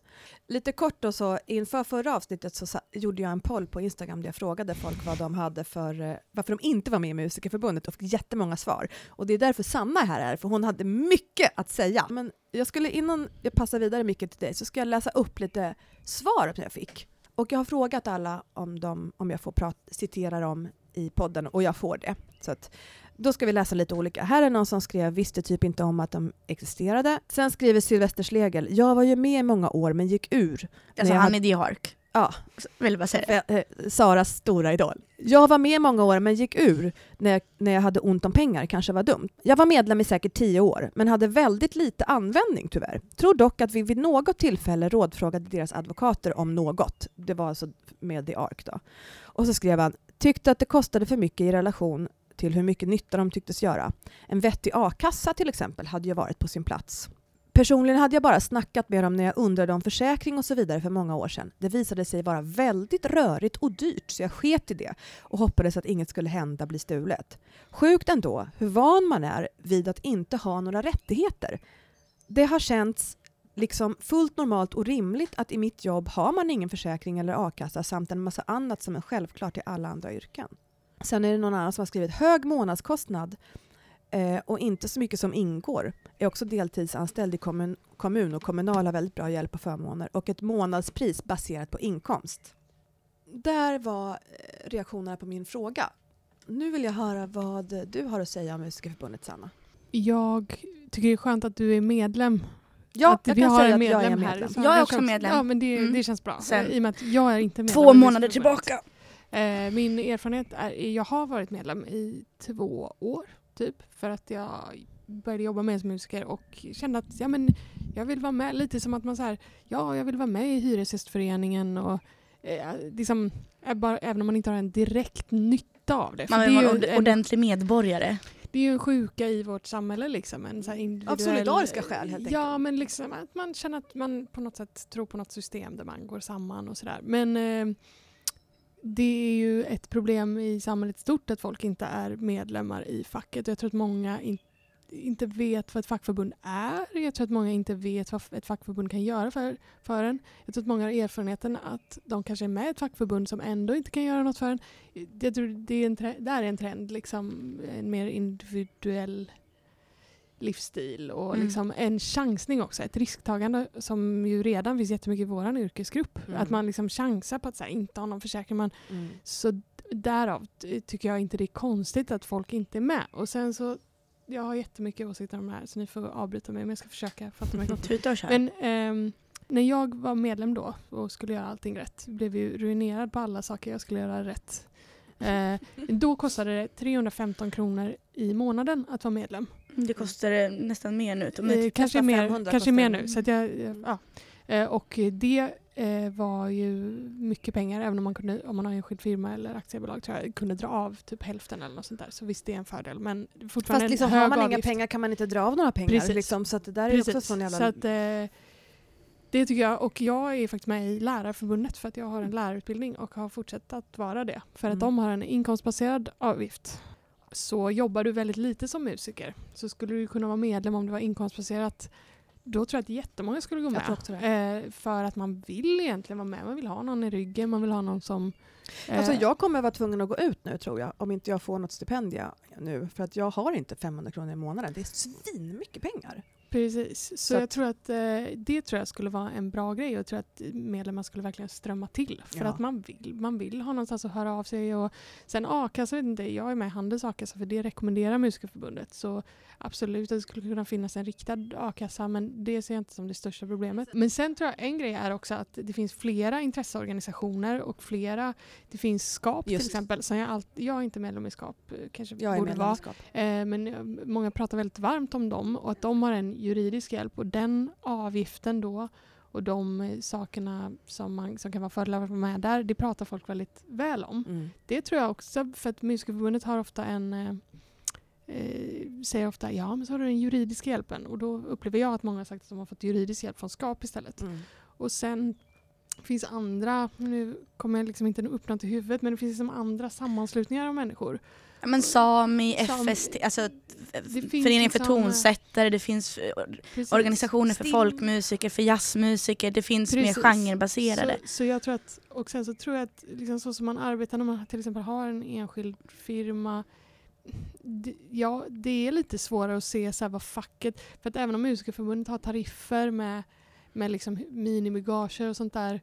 B: Lite kort då så, inför förra avsnittet så sa, gjorde jag en poll på Instagram där jag frågade folk vad de hade för, eh, varför de inte var med i Musikerförbundet och fick jättemånga svar. Och det är därför Sanna här är, för hon hade mycket att säga. Men jag skulle innan jag passar vidare mycket till dig så ska jag läsa upp lite svar som jag fick. Och jag har frågat alla om, de, om jag får prat, citera dem i podden och jag får det. Så att, då ska vi läsa lite olika. Här är någon som skrev visste typ inte om att de existerade. Sen skriver Sylvester Slegel, jag var ju med i många år men gick ur.
A: Alltså han
B: hade-
A: är Diark.
B: Ja,
A: Vill bara säga det.
B: eh, Saras stora idol. Jag var med många år men gick ur när jag, när jag hade ont om pengar, kanske var dumt. Jag var medlem i säkert tio år men hade väldigt lite användning tyvärr. Tror dock att vi vid något tillfälle rådfrågade deras advokater om något. Det var alltså med The Ark då. Och så skrev han, tyckte att det kostade för mycket i relation till hur mycket nytta de tycktes göra. En vettig a-kassa till exempel hade ju varit på sin plats. Personligen hade jag bara snackat med dem när jag undrade om försäkring och så vidare för många år sedan. Det visade sig vara väldigt rörigt och dyrt så jag sket i det och hoppades att inget skulle hända, bli stulet. Sjukt ändå hur van man är vid att inte ha några rättigheter. Det har känts liksom fullt normalt och rimligt att i mitt jobb har man ingen försäkring eller a-kassa samt en massa annat som är självklart i alla andra yrken. Sen är det någon annan som har skrivit hög månadskostnad eh, och inte så mycket som ingår. Är också deltidsanställd i kommun, kommun och kommunal har väldigt bra hjälp och förmåner och ett månadspris baserat på inkomst. Där var eh, reaktionerna på min fråga. Nu vill jag höra vad du har att säga om Musikerförbundet, Sanna.
C: Jag tycker det är skönt att du är medlem.
B: Ja,
C: att
B: jag
C: vi
B: kan
C: har
B: säga
C: en
B: att jag är
C: medlem
B: medlem.
C: här.
A: Jag är också
C: kan
A: medlem.
C: Ja, men det,
A: Mm.
C: det känns bra.
A: Sen
C: I och med att jag är inte medlem.
A: Två månader tillbaka.
C: Eh, min erfarenhet är jag har varit medlem i två år typ för att jag började jobba med som musiker och kände att ja, men jag vill vara med lite som att man så här, ja jag vill vara med i Hyresgästföreningen och eh, liksom, bara, även om man inte har en direkt nytta av det.
A: Man vill
C: är
A: vara en
C: en,
A: ordentlig medborgare.
C: det är ju en sjuka i vårt samhälle liksom. En så individuell,
B: solidariska skäl, helt
C: Ja
B: enkelt.
C: men liksom att man känner att man på något sätt tror på något system där man går samman och sådär. Men eh, det är ju ett problem i samhället stort att folk inte är medlemmar i facket. Jag tror att många in, inte vet vad ett fackförbund är. Jag tror att många inte vet vad ett fackförbund kan göra för, för en. Jag tror att många har erfarenheten att de kanske är med i ett fackförbund som ändå inte kan göra något för en. Jag tror det är en, där är en trend, liksom, en mer individuell livsstil och
A: Mm.
C: liksom en chansning också. Ett risktagande som ju redan finns jättemycket i vår yrkesgrupp.
B: Mm.
C: Att man liksom chansar på att här, inte ha någon försäkring. Man,
B: Mm.
C: så, därav ty- tycker jag inte det är konstigt att folk inte är med. Och sen så, jag har jättemycket åsikter om det här så ni får avbryta mig men jag ska försöka fatta mig kort.
A: Tuta och kör.
C: Men ehm, när jag var medlem då och skulle göra allting rätt blev ju ruinerad på alla saker jag skulle göra rätt. Eh, då kostade det 315 kronor i månaden att vara medlem.
A: det kostar eh, nästan mer nu. De
C: Eh,
A: typ
C: kanske mer,
B: 500
C: kanske mer nu. Så att jag, ja. eh, och det eh, var ju mycket pengar även om man, kunde, om man har enskild firma eller aktiebolag tror jag kunde dra av typ hälften eller något sånt där. Så visst det är en fördel men fortfarande
B: Fast liksom,
C: en hög
B: har man inga
C: avgift.
B: pengar kan man inte dra av några pengar.
C: Precis.
B: Liksom, så att det där är också
C: Precis.
B: sån jävla...
C: Så att, eh, det tycker jag, och jag är faktiskt med i Lärarförbundet för att jag har en lärarutbildning och har fortsatt att vara det. För att
B: Mm.
C: de har en inkomstbaserad avgift. Så jobbar du väldigt lite som musiker så skulle du kunna vara medlem om det var inkomstbaserat. Då tror jag att jättemånga skulle gå med. Eh, för att man vill egentligen vara med. Man vill ha någon i ryggen, man vill ha någon som... eh,
B: Alltså jag kommer vara tvungen att gå ut nu tror jag, om inte jag får något stipendia nu. För att jag har inte 500 kronor i månaden. Det är svinmycket pengar.
C: Precis. Så,
B: Så
C: jag tror att eh, det tror jag skulle vara en bra grej jag tror att medlemmar skulle verkligen strömma till. För
B: Ja.
C: att man vill, man vill ha någonstans att höra av sig. Och sen a-kassa, vet inte, jag är med i Handels a-kassa för det rekommenderar Musikerförbundet. Så absolut, det skulle kunna finnas en riktad a-kassa men det ser jag inte som det största problemet. Men sen tror jag en grej är också att det finns flera intresseorganisationer och flera, det finns SKAP
B: Just.
C: till exempel. Som jag, alltid, jag är inte medlem i SKAP, eh, kanske
B: Jag
C: borde vara. Eh, men eh, många pratar väldigt varmt om dem och att de har en juridisk hjälp och den avgiften då och de eh, sakerna som, man, som kan vara fördelar att vara med där, det pratar folk väldigt väl om.
B: Mm.
C: Det tror jag också, för att Musikerförbundet har ofta en eh, eh, säger ofta ja men så har du den juridiska hjälpen och då upplever jag att många har sagt att de har fått juridisk hjälp från SKAP istället.
B: Mm.
C: Och sen finns andra, nu kommer jag liksom inte upp något i huvudet, men det finns liksom andra sammanslutningar av människor.
A: Ja, men Sami,
C: Sami-
A: FST, alltså Föreningen för
C: liksom,
A: tonsättare, det finns eh,
C: Precis.
A: organisationer för
C: Stim-
A: folkmusiker, för jazzmusiker, det finns
C: Precis.
A: mer genrebaserade.
C: Så, så jag tror att, och sen så tror jag att liksom så som man arbetar när man till exempel har en enskild firma det, ja, det är lite svårare att se så här vad facket... För att även om Musikerförbundet har tariffer med, med liksom minimigager och sånt där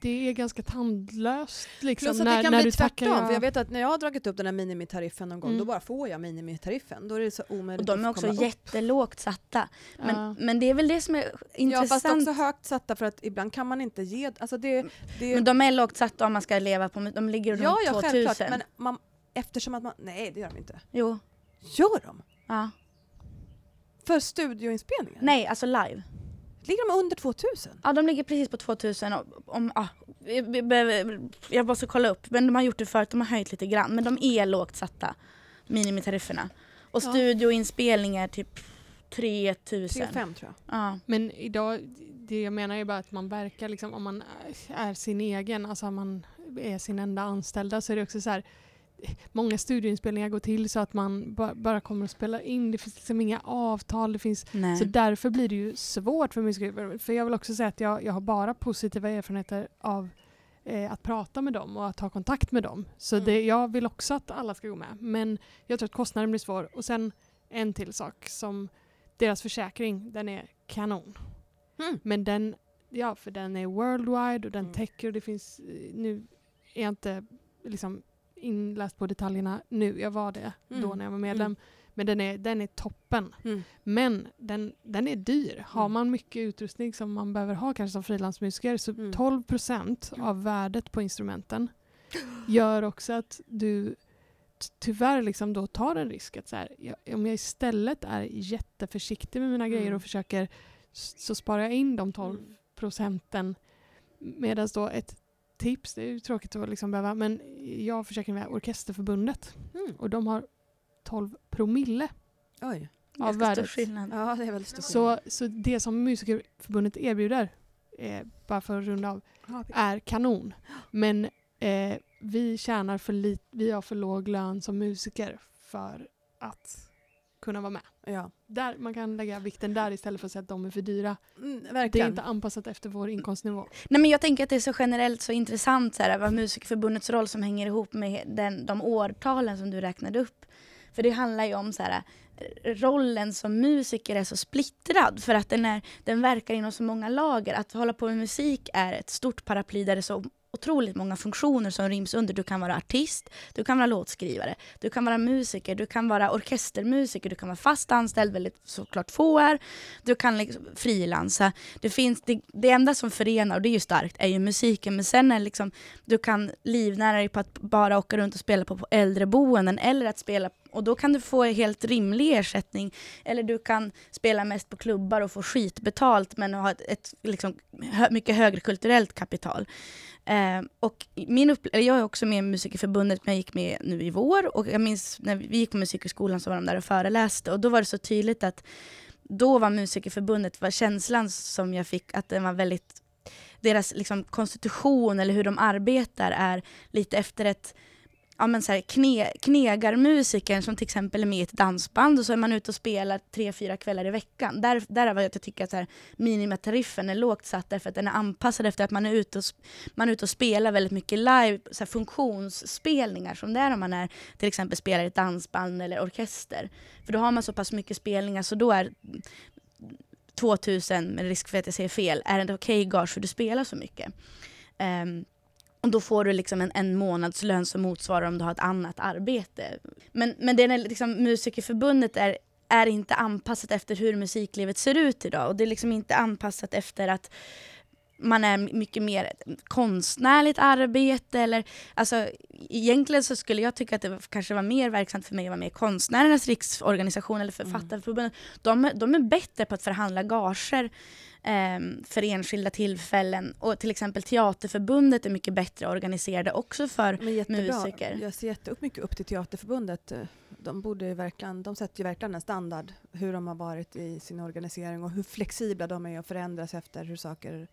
C: det är ganska tandlöst liksom,
B: Plus att
C: när,
B: det kan
C: när
B: bli
C: du tackar
B: tvärtom.
C: ja.
B: För jag vet att när jag har dragit upp den här minimitariffen någon gång,
C: Mm.
B: då bara får jag minimitariffen. Då är det så omöjligt
A: Och de är också jättelågt satta. Men,
C: Ja.
A: men det är väl det som är
B: Ja, fast
A: intressant.
B: också högt satta för att ibland kan man inte ge... Alltså det, det,
A: men de är lågt satta om man ska leva på, de ligger runt
B: ja, ja,
A: 2000.
B: självklart. Men man, eftersom att man... Nej, det gör de inte.
A: Jo,
B: Gör de?
A: ja.
B: För studioinspelningar?
A: Nej, alltså live.
B: Ligger de under 2000?
A: Ja, de ligger precis på 2000. och- Om, vi behöver- jag måste kolla upp, men de har gjort det förut, de har höjt lite grann. Men de är lågt satta, minimitarifferna. Och
C: Ja.
A: studioinspelningar typ 3000.
B: 3-5 tror jag.
A: Ja.
C: Men idag, det jag menar är bara att man verkar liksom, om man är sin egen, alltså om man är sin enda anställda så är det också så här Många studioinspelningar går till så att man ba- bara kommer att spela in, det finns liksom inga avtal, det finns
A: Nej.
C: så därför blir det ju svårt för musiker. För jag vill också säga att jag, jag har bara positiva erfarenheter av eh, att prata med dem och att ha kontakt med dem. Så
B: Mm.
C: det, jag vill också att alla ska gå med. Men jag tror att kostnaden blir svår. Och sen en till sak som deras försäkring, den är kanon.
B: Mm.
C: Men den, ja för den är worldwide och den
B: Mm.
C: täcker och det finns, eh, nu är jag inte liksom inläst på detaljerna nu, jag var det då
B: Mm.
C: när jag var medlem. Men den är, den är toppen.
B: Mm.
C: Men den, den är dyr. Har
B: Mm.
C: man mycket utrustning som man behöver ha kanske som frilansmusiker så
B: Mm.
C: 12 procent av värdet på instrumenten gör också att du tyvärr liksom då tar en risk att så här, jag, om jag istället är jätteförsiktig med mina grejer
B: Mm.
C: och försöker så sparar jag in de 12
B: Mm.
C: procenten medan då ett tips, det är ju tråkigt att liksom behöva men jag försöker med Orkesterförbundet
B: Mm.
C: och de har 12 promille
B: Oj.
C: av
A: stor
C: värdet.
A: skillnad.
B: Ja, det är väldigt stort.
C: Så, så det som Musikerförbundet erbjuder, eh, bara för att runda av, är kanon. Men eh, vi tjänar för lite, vi har för låg lön som musiker för att kunna vara med.
B: Ja.
C: Där, man kan lägga vikten där istället för att säga att de är för dyra.
B: Mm,
C: Det är
B: verkligen.
C: inte anpassat efter vår inkomstnivå.
A: Nej men jag tänker att det är så generellt så intressant så här, vad Musikerförbundets roll som hänger ihop med den, de årtalen som du räknade upp. För det handlar ju om så här, rollen som musiker är så splittrad för att den, är, den verkar inom så många lager. Att hålla på med musik är ett stort paraply där det är så otroligt många funktioner som ryms under. Du kan vara artist, du kan vara låtskrivare, du kan vara musiker, du kan vara orkestermusiker, du kan vara fast anställd, väldigt såklart få är. Du kan liksom frilansa. Det, finns, det, det enda som förenar, och det är ju starkt, är ju musiken. Men sen är det liksom, du kan livnära dig på att bara åka runt och spela på, på äldreboenden eller att spela och då kan du få helt rimlig ersättning. Eller du kan spela mest på klubbar och få skitbetalt men ha ett, ett liksom, hö, mycket högre kulturellt kapital. Eh, och min jag är också med i Musikerförbundet, men jag gick med nu i vår. Och jag minns när vi gick på Musikerskolan så var de där och föreläste. Och då var det så tydligt att då var Musikerförbundet, var känslan som jag fick, att den var väldigt deras liksom, konstitution eller hur de arbetar är lite efter ett ja, men så här, kne, knegarmusikern som till exempel är med i ett dansband och så är man ute och spelar tre, fyra kvällar i veckan. Där, där är jag tycker att så här, minimatariffen är lågt satt därför att den är anpassad efter att man är ute och, man är ute och spelar väldigt mycket live, så här, funktionsspelningar som det är om man är, till exempel spelar i ett dansband eller orkester. För då har man så pass mycket spelningar så då är 2000, med risk för att jag säger fel, är det okej okay gage för du spelar så mycket. Um, och då får du liksom en, en månadslön som motsvarar om du har ett annat arbete. Men, men det är liksom, Musikerförbundet är, är inte anpassat efter hur musiklivet ser ut idag. Och det är liksom inte anpassat efter att man är mycket mer konstnärligt arbete eller alltså egentligen så skulle jag tycka att det kanske var mer verksamt för mig att vara med i Konstnärernas riksorganisation eller mm. Författarförbundet. Mm. De, de är bättre på att förhandla gager eh, för enskilda tillfällen. Och till exempel Teaterförbundet är mycket bättre organiserade också för musiker.
B: Jag ser jättemycket upp till Teaterförbundet. De, borde verkligen, de sätter ju verkligen en standard hur de har varit i sin organisering och hur flexibla de är att förändras efter hur saker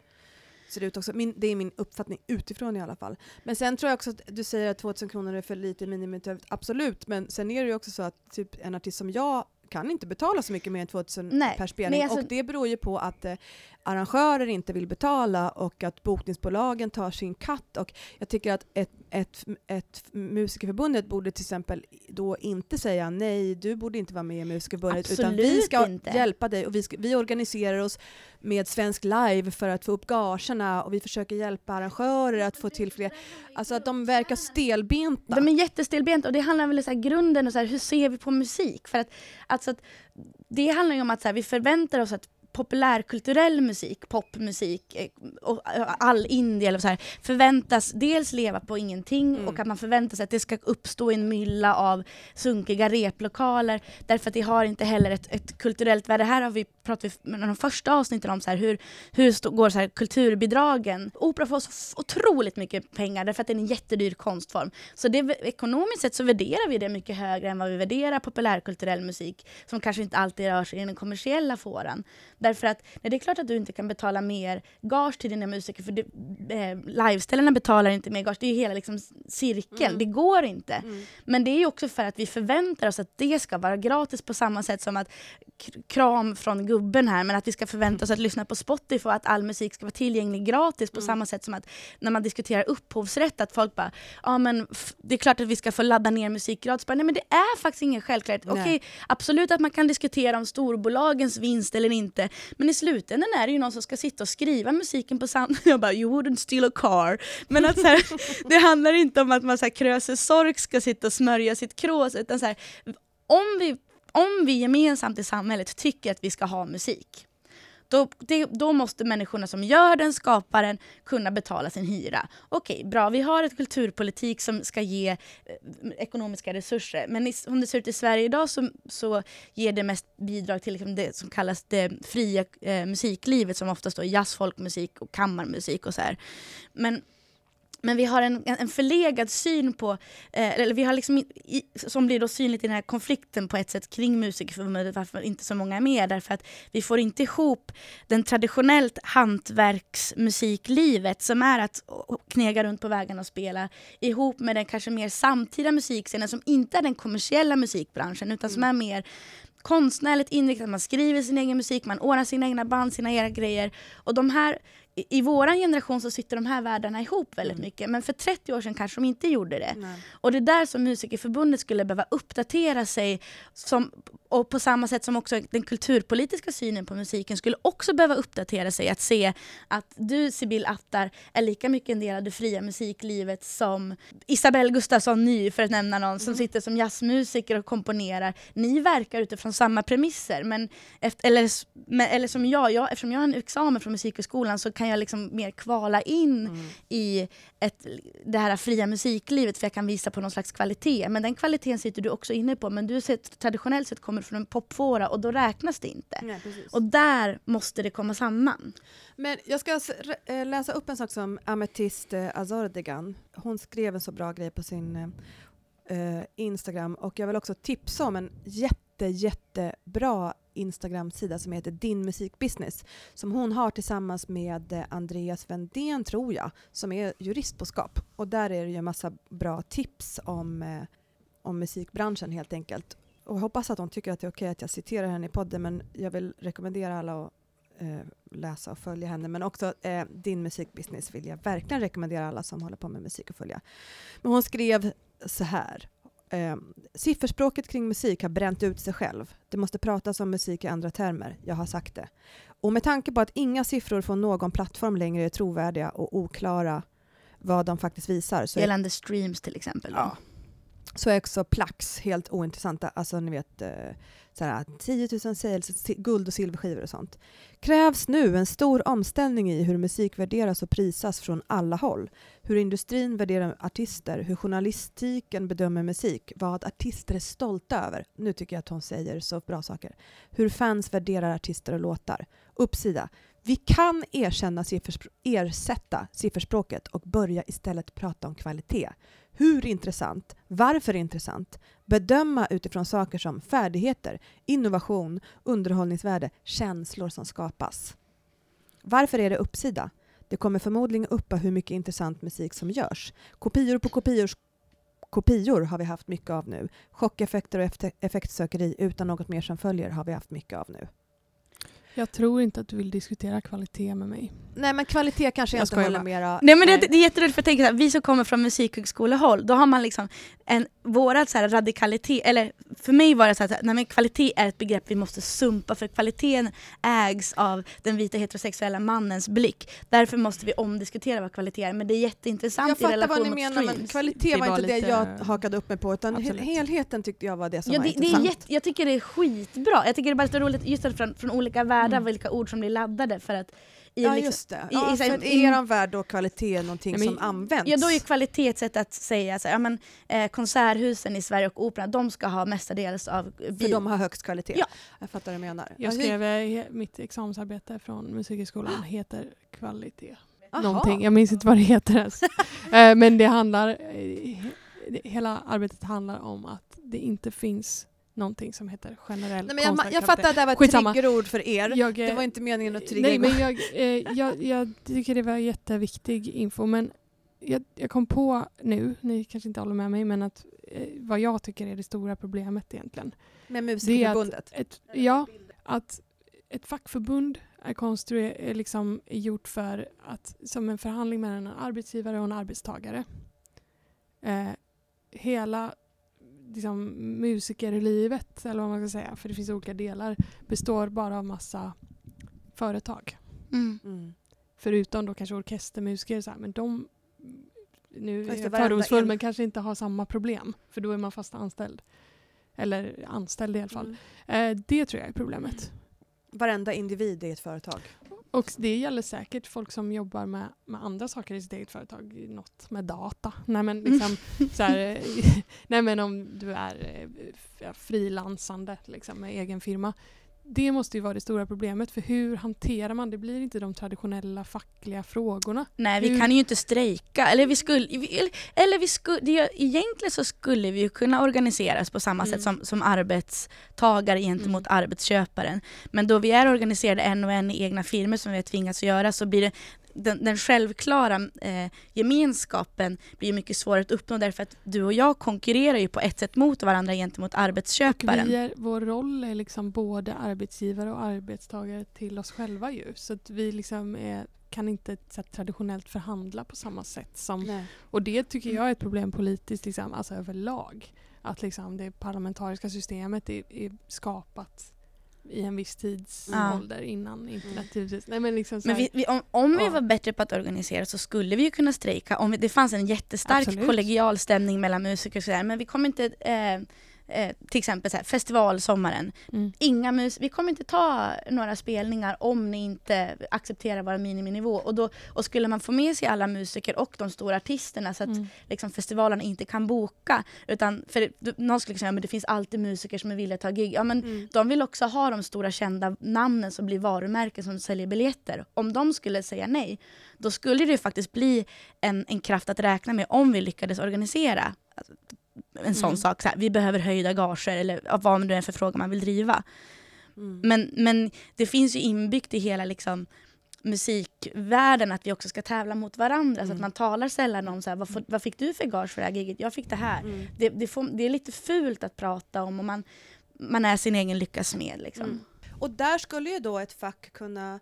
B: ser ut också. Min, det är min uppfattning utifrån i alla fall. Men sen tror jag också att du säger att 2000 kronor är för lite minimitöv. Absolut, men sen är det ju också så att typ en artist som jag kan inte betala så mycket mer än 2000 Nej, per spelning. Alltså, och det beror ju på att eh, arrangörer inte vill betala och att bokningsbolagen tar sin katt. Och jag tycker att ett, ett, ett musikerförbundet borde till exempel då inte säga nej, du borde inte vara med i musikerförbundet utan vi ska inte. hjälpa dig och vi, ska, vi organiserar oss med Svensk Live för att få upp gagerna och vi försöker hjälpa arrangörer att få till fler. Alltså att de verkar stelbenta.
A: De är jättestelbenta och det handlar väl om grunden och så här, hur ser vi på musik? För att, alltså att, det handlar ju om att så här, vi förväntar oss att populärkulturell musik, popmusik eh, och all indie eller så här, förväntas dels leva på ingenting mm. och att man förväntar sig att det ska uppstå en mylla av sunkiga replokaler därför att det har inte heller ett, ett kulturellt värde. Här har vi pratat i de första avsnitten om så här, hur, hur stå, går så här, kulturbidragen. Opera får så otroligt mycket pengar därför att det är en jättedyr konstform. Så det, ekonomiskt sett så värderar vi det mycket högre än vad vi värderar populärkulturell musik som kanske inte alltid rör sig i den kommersiella fåran. Därför att nej, det är klart att du inte kan betala mer gage till dina musiker för det, eh, liveställena betalar inte mer gage. Det är hela liksom, cirkeln. Mm. Det går inte. Mm. Men det är också för att vi förväntar oss att det ska vara gratis på samma sätt som att kram från gubben här, men att vi ska förvänta oss att lyssna på Spotify och att all musik ska vara tillgänglig gratis på mm. samma sätt som att när man diskuterar upphovsrätt att folk bara, ja men det är klart att vi ska få ladda ner musik gratis. nej men det är faktiskt ingen självklarhet. Okej, absolut att man kan diskutera om storbolagens vinst eller inte, men i slutändan är det ju någon som ska sitta och skriva musiken på samma... Jag bara, you wouldn't steal a car. Men att så här, det handlar inte om att man så här, Kröse Sork ska sitta och smörja sitt krås, utan så här, om vi om vi gemensamt i samhället tycker att vi ska ha musik, då, det, då, måste människorna som gör den, skapar den, kunna betala sin hyra. Okej, bra, vi har ett kulturpolitik som ska ge eh, ekonomiska resurser. Men i, som det ser ut i Sverige idag så, så ger det mest bidrag till liksom det som kallas det fria eh, musiklivet som oftast är jazz, folkmusik och kammarmusik och så här. Men men vi har en, en förlegad syn på, eh, eller vi har liksom, i, som blir då synligt i den här konflikten på ett sätt kring Musikerförbundet, varför inte så många är med, därför att vi får inte ihop den traditionellt hantverksmusiklivet som är att knega runt på vägarna och spela, ihop med den kanske mer samtida musikscenen som inte är den kommersiella musikbranschen utan som mm. är mer konstnärligt inriktat, man skriver sin egen musik, man ordnar sina egna band, sina egna grejer. Och de här i, i våran generation så sitter de här världarna ihop väldigt
B: Mm.
A: mycket. Men för 30 år sedan kanske de inte gjorde det.
B: Nej.
A: Och det är där som Musikerförbundet skulle behöva uppdatera sig. Som, och på samma sätt som också den kulturpolitiska synen på musiken skulle också behöva uppdatera sig. Att se att du, Sibyl Attar, är lika mycket en del av det fria musiklivet som Isabelle Gustafsson Ny, för att nämna någon, som sitter som jazzmusiker och komponerar. Ni verkar utifrån samma premisser. Men efter, eller, eller som jag, jag, eftersom jag har en examen från Musikhögskolan så kan jag liksom mer kvala in
B: Mm.
A: i ett, det här fria musiklivet för jag kan visa på någon slags kvalitet. Men den kvaliteten sitter du också inne på. Men du sett, traditionellt sett kommer från en popfåra och då räknas det inte.
B: Precis.
A: Och där måste det komma samman.
B: Men jag ska eh, läsa upp en sak som Amethyst eh, Azordegan. Hon skrev en så bra grej på sin eh, Instagram och jag vill också tipsa om en jätte, jättebra Instagram-sida som heter Din musikbusiness som hon har tillsammans med eh, Andreas Vendén, tror jag, som är jurist på SKAP. Och där är det ju en massa bra tips om, eh, om musikbranschen helt enkelt. Och jag hoppas att hon tycker att det är okej att jag citerar henne i podden men jag vill rekommendera alla att eh, läsa och följa henne. Men också eh, din musikbusiness vill jag verkligen rekommendera alla som håller på med musik att följa. Men hon skrev så här. Eh, sifferspråket kring musik har bränt ut sig själv. Det måste pratas om musik i andra termer. Jag har sagt det. Och med tanke på att inga siffror från någon plattform längre är trovärdiga och oklara vad de faktiskt visar så
A: Gällande streams till exempel.
B: Ja. Så är också Plax helt ointressanta. Alltså ni vet, såhär, 10 000 sales, guld och silverskivor och sånt. Krävs nu en stor omställning i hur musik värderas och prisas från alla håll. Hur industrin värderar artister, hur journalistiken bedömer musik, vad artister är stolta över. Nu tycker jag att hon säger så bra saker. Hur fans värderar artister och låtar. Uppsida. Vi kan erkänna sifferspr- ersätta sifferspråket och börja istället prata om kvalitet. Hur intressant? Varför intressant? Bedöma utifrån saker som färdigheter, innovation, underhållningsvärde, känslor som skapas. Varför är det uppsida? Det kommer förmodligen uppa hur mycket intressant musik som görs. Kopior på kopior, kopior har vi haft mycket av nu. Chockeffekter och effektsökeri utan något mer som följer har vi haft mycket av nu.
C: Jag tror inte att du vill diskutera kvalitet med mig.
B: Nej men kvalitet kanske jag,
C: Jag
B: inte håller mera...
A: Nej men det, det är jätteroligt för jag tänker så här, vi som kommer från musikhögskolehåll, då har man liksom en, vårat så här radikalitet, eller för mig var det så här, nej men kvalitet är ett begrepp vi måste sumpa för kvaliteten ägs av den vita heterosexuella mannens blick. Därför måste vi omdiskutera vad kvalitet är, men det är jätteintressant
B: Jag
A: i
B: fattar
A: relation
B: vad ni
A: mot
B: menar men
A: streams.
B: kvalitet
C: Det
B: var
C: var
B: inte det
C: lite-
B: jag hakade upp mig på utan
C: Absolut.
B: helheten tyckte jag var det som
A: Ja,
B: var
A: det, det är
B: intressant.
A: jätte, jag tycker det är skitbra. Jag tycker det är bara så roligt just att från, från olika världar
C: Mm.
A: vilka ord som blir laddade för att i
B: Ja
A: liksom,
B: just det.
A: i-
B: Ja,
A: i-
B: för
A: i-
B: i er värld då kvalitet är någonting
C: men-
B: som används.
A: Ja, då är kvalitet ett sätt att säga att ja, men, eh, konserthusen i Sverige och Operan, de ska ha mestadels av
B: för
A: bil.
B: de har högst kvalitet.
A: Ja.
B: Jag fattar vad du menar.
C: Jag
B: Ja,
C: skrev, eh, mitt examensarbete från Musikhögskolan heter kvalitet.
B: Aha.
C: Någonting, jag minns inte vad det heter ens. Eh, Men det handlar, eh, hela arbetet handlar om att det inte finns någonting som heter generell
B: Nej, men jag, jag fattar att det här var ett
C: Skitsamma.
B: triggerord för er.
C: Jag, eh,
B: Det var inte meningen att trigga
C: Nej, men jag, eh, jag, jag tycker det var jätteviktig info. Men jag, jag kom på nu, ni kanske inte håller med mig, men att eh, vad jag tycker är det stora problemet egentligen.
B: med Musikerförbundet.
C: Ett, ja, att ett fackförbund är, konstruer- är liksom gjort för att, som en förhandling mellan en arbetsgivare och en arbetstagare. Eh, hela liksom, musikerlivet, eller vad man ska säga, för det finns olika delar, består bara av massa företag.
A: Mm.
B: Mm.
C: Förutom då kanske orkestermusiker, så här, men de nu är jag fördomsfull
B: en-
C: men kanske inte har samma problem. För då är man fast anställd. Eller anställd i alla fall.
B: Mm.
C: Eh, det tror jag är problemet.
B: Varenda individ är ett företag.
C: Och det gäller säkert folk som jobbar med, med andra saker i sitt eget företag. Något med data. Nej men, liksom, så här, nej, men om du är eh, frilansande liksom, med egen firma. Det måste ju vara det stora problemet. För hur hanterar man det? blir inte de traditionella fackliga frågorna.
A: Nej, vi
C: Hur-
A: kan ju inte strejka. Eller vi skulle, eller- vi skulle, det, egentligen så skulle vi ju kunna organiseras på samma
C: Mm.
A: sätt som, som arbetstagare gentemot arbetsköparen. Men då vi är organiserade en och en i egna firmor som vi har tvingats göra så blir det den, den självklara eh, gemenskapen blir mycket svårare att uppnå därför att du och jag konkurrerar ju på ett sätt mot varandra gentemot arbetsköparen.
C: Vi är, vår roll är liksom både arbetsgivare och arbetstagare till oss själva ju. Så att vi liksom är kan inte så här, traditionellt förhandla på samma sätt som
B: Nej.
C: och det tycker jag är ett problem politiskt liksom, alltså överlag. Att liksom det parlamentariska systemet är, är skapat i en viss tidsålder innan internet givetvis. Nej, men liksom så
A: Men vi, vi, om, om vi
C: Ja.
A: var bättre på att organisera så skulle vi ju kunna strejka om vi, det fanns en jättestark
C: Absolut.
A: kollegial stämning mellan musiker och sådär. Men vi kommer inte, eh, eh, till exempel så här, festivalsommaren,
C: mm.
A: inga mus vi kommer inte ta några spelningar om ni inte accepterar vår miniminivå. Och, då, och skulle man få med sig alla musiker och de stora artisterna så att
C: Mm.
A: liksom, festivalerna inte kan boka. Utan, för det- någon skulle säga att det finns alltid musiker som är villiga att ta gig. Ja, men
B: Mm.
A: de vill också ha de stora kända namnen som blir varumärken som säljer biljetter. Om de skulle säga nej, då skulle det faktiskt bli en, en kraft att räkna med om vi lyckades organisera alltså, en sån
C: Mm.
A: sak. Så här, vi behöver höjda gager eller vad det är för fråga man vill driva.
B: Mm.
A: Men, men det finns ju inbyggt i hela liksom, musikvärlden att vi också ska tävla mot varandra. Så att
B: Mm.
A: man talar sällan om så här, vad, får- vad fick du för gage för det här giget? Jag fick det här.
B: Mm.
A: Det, det, får, det är lite fult att prata om och man, man är sin egen lyckas smed. Liksom.
B: Mm. Och där skulle ju då ett fack kunna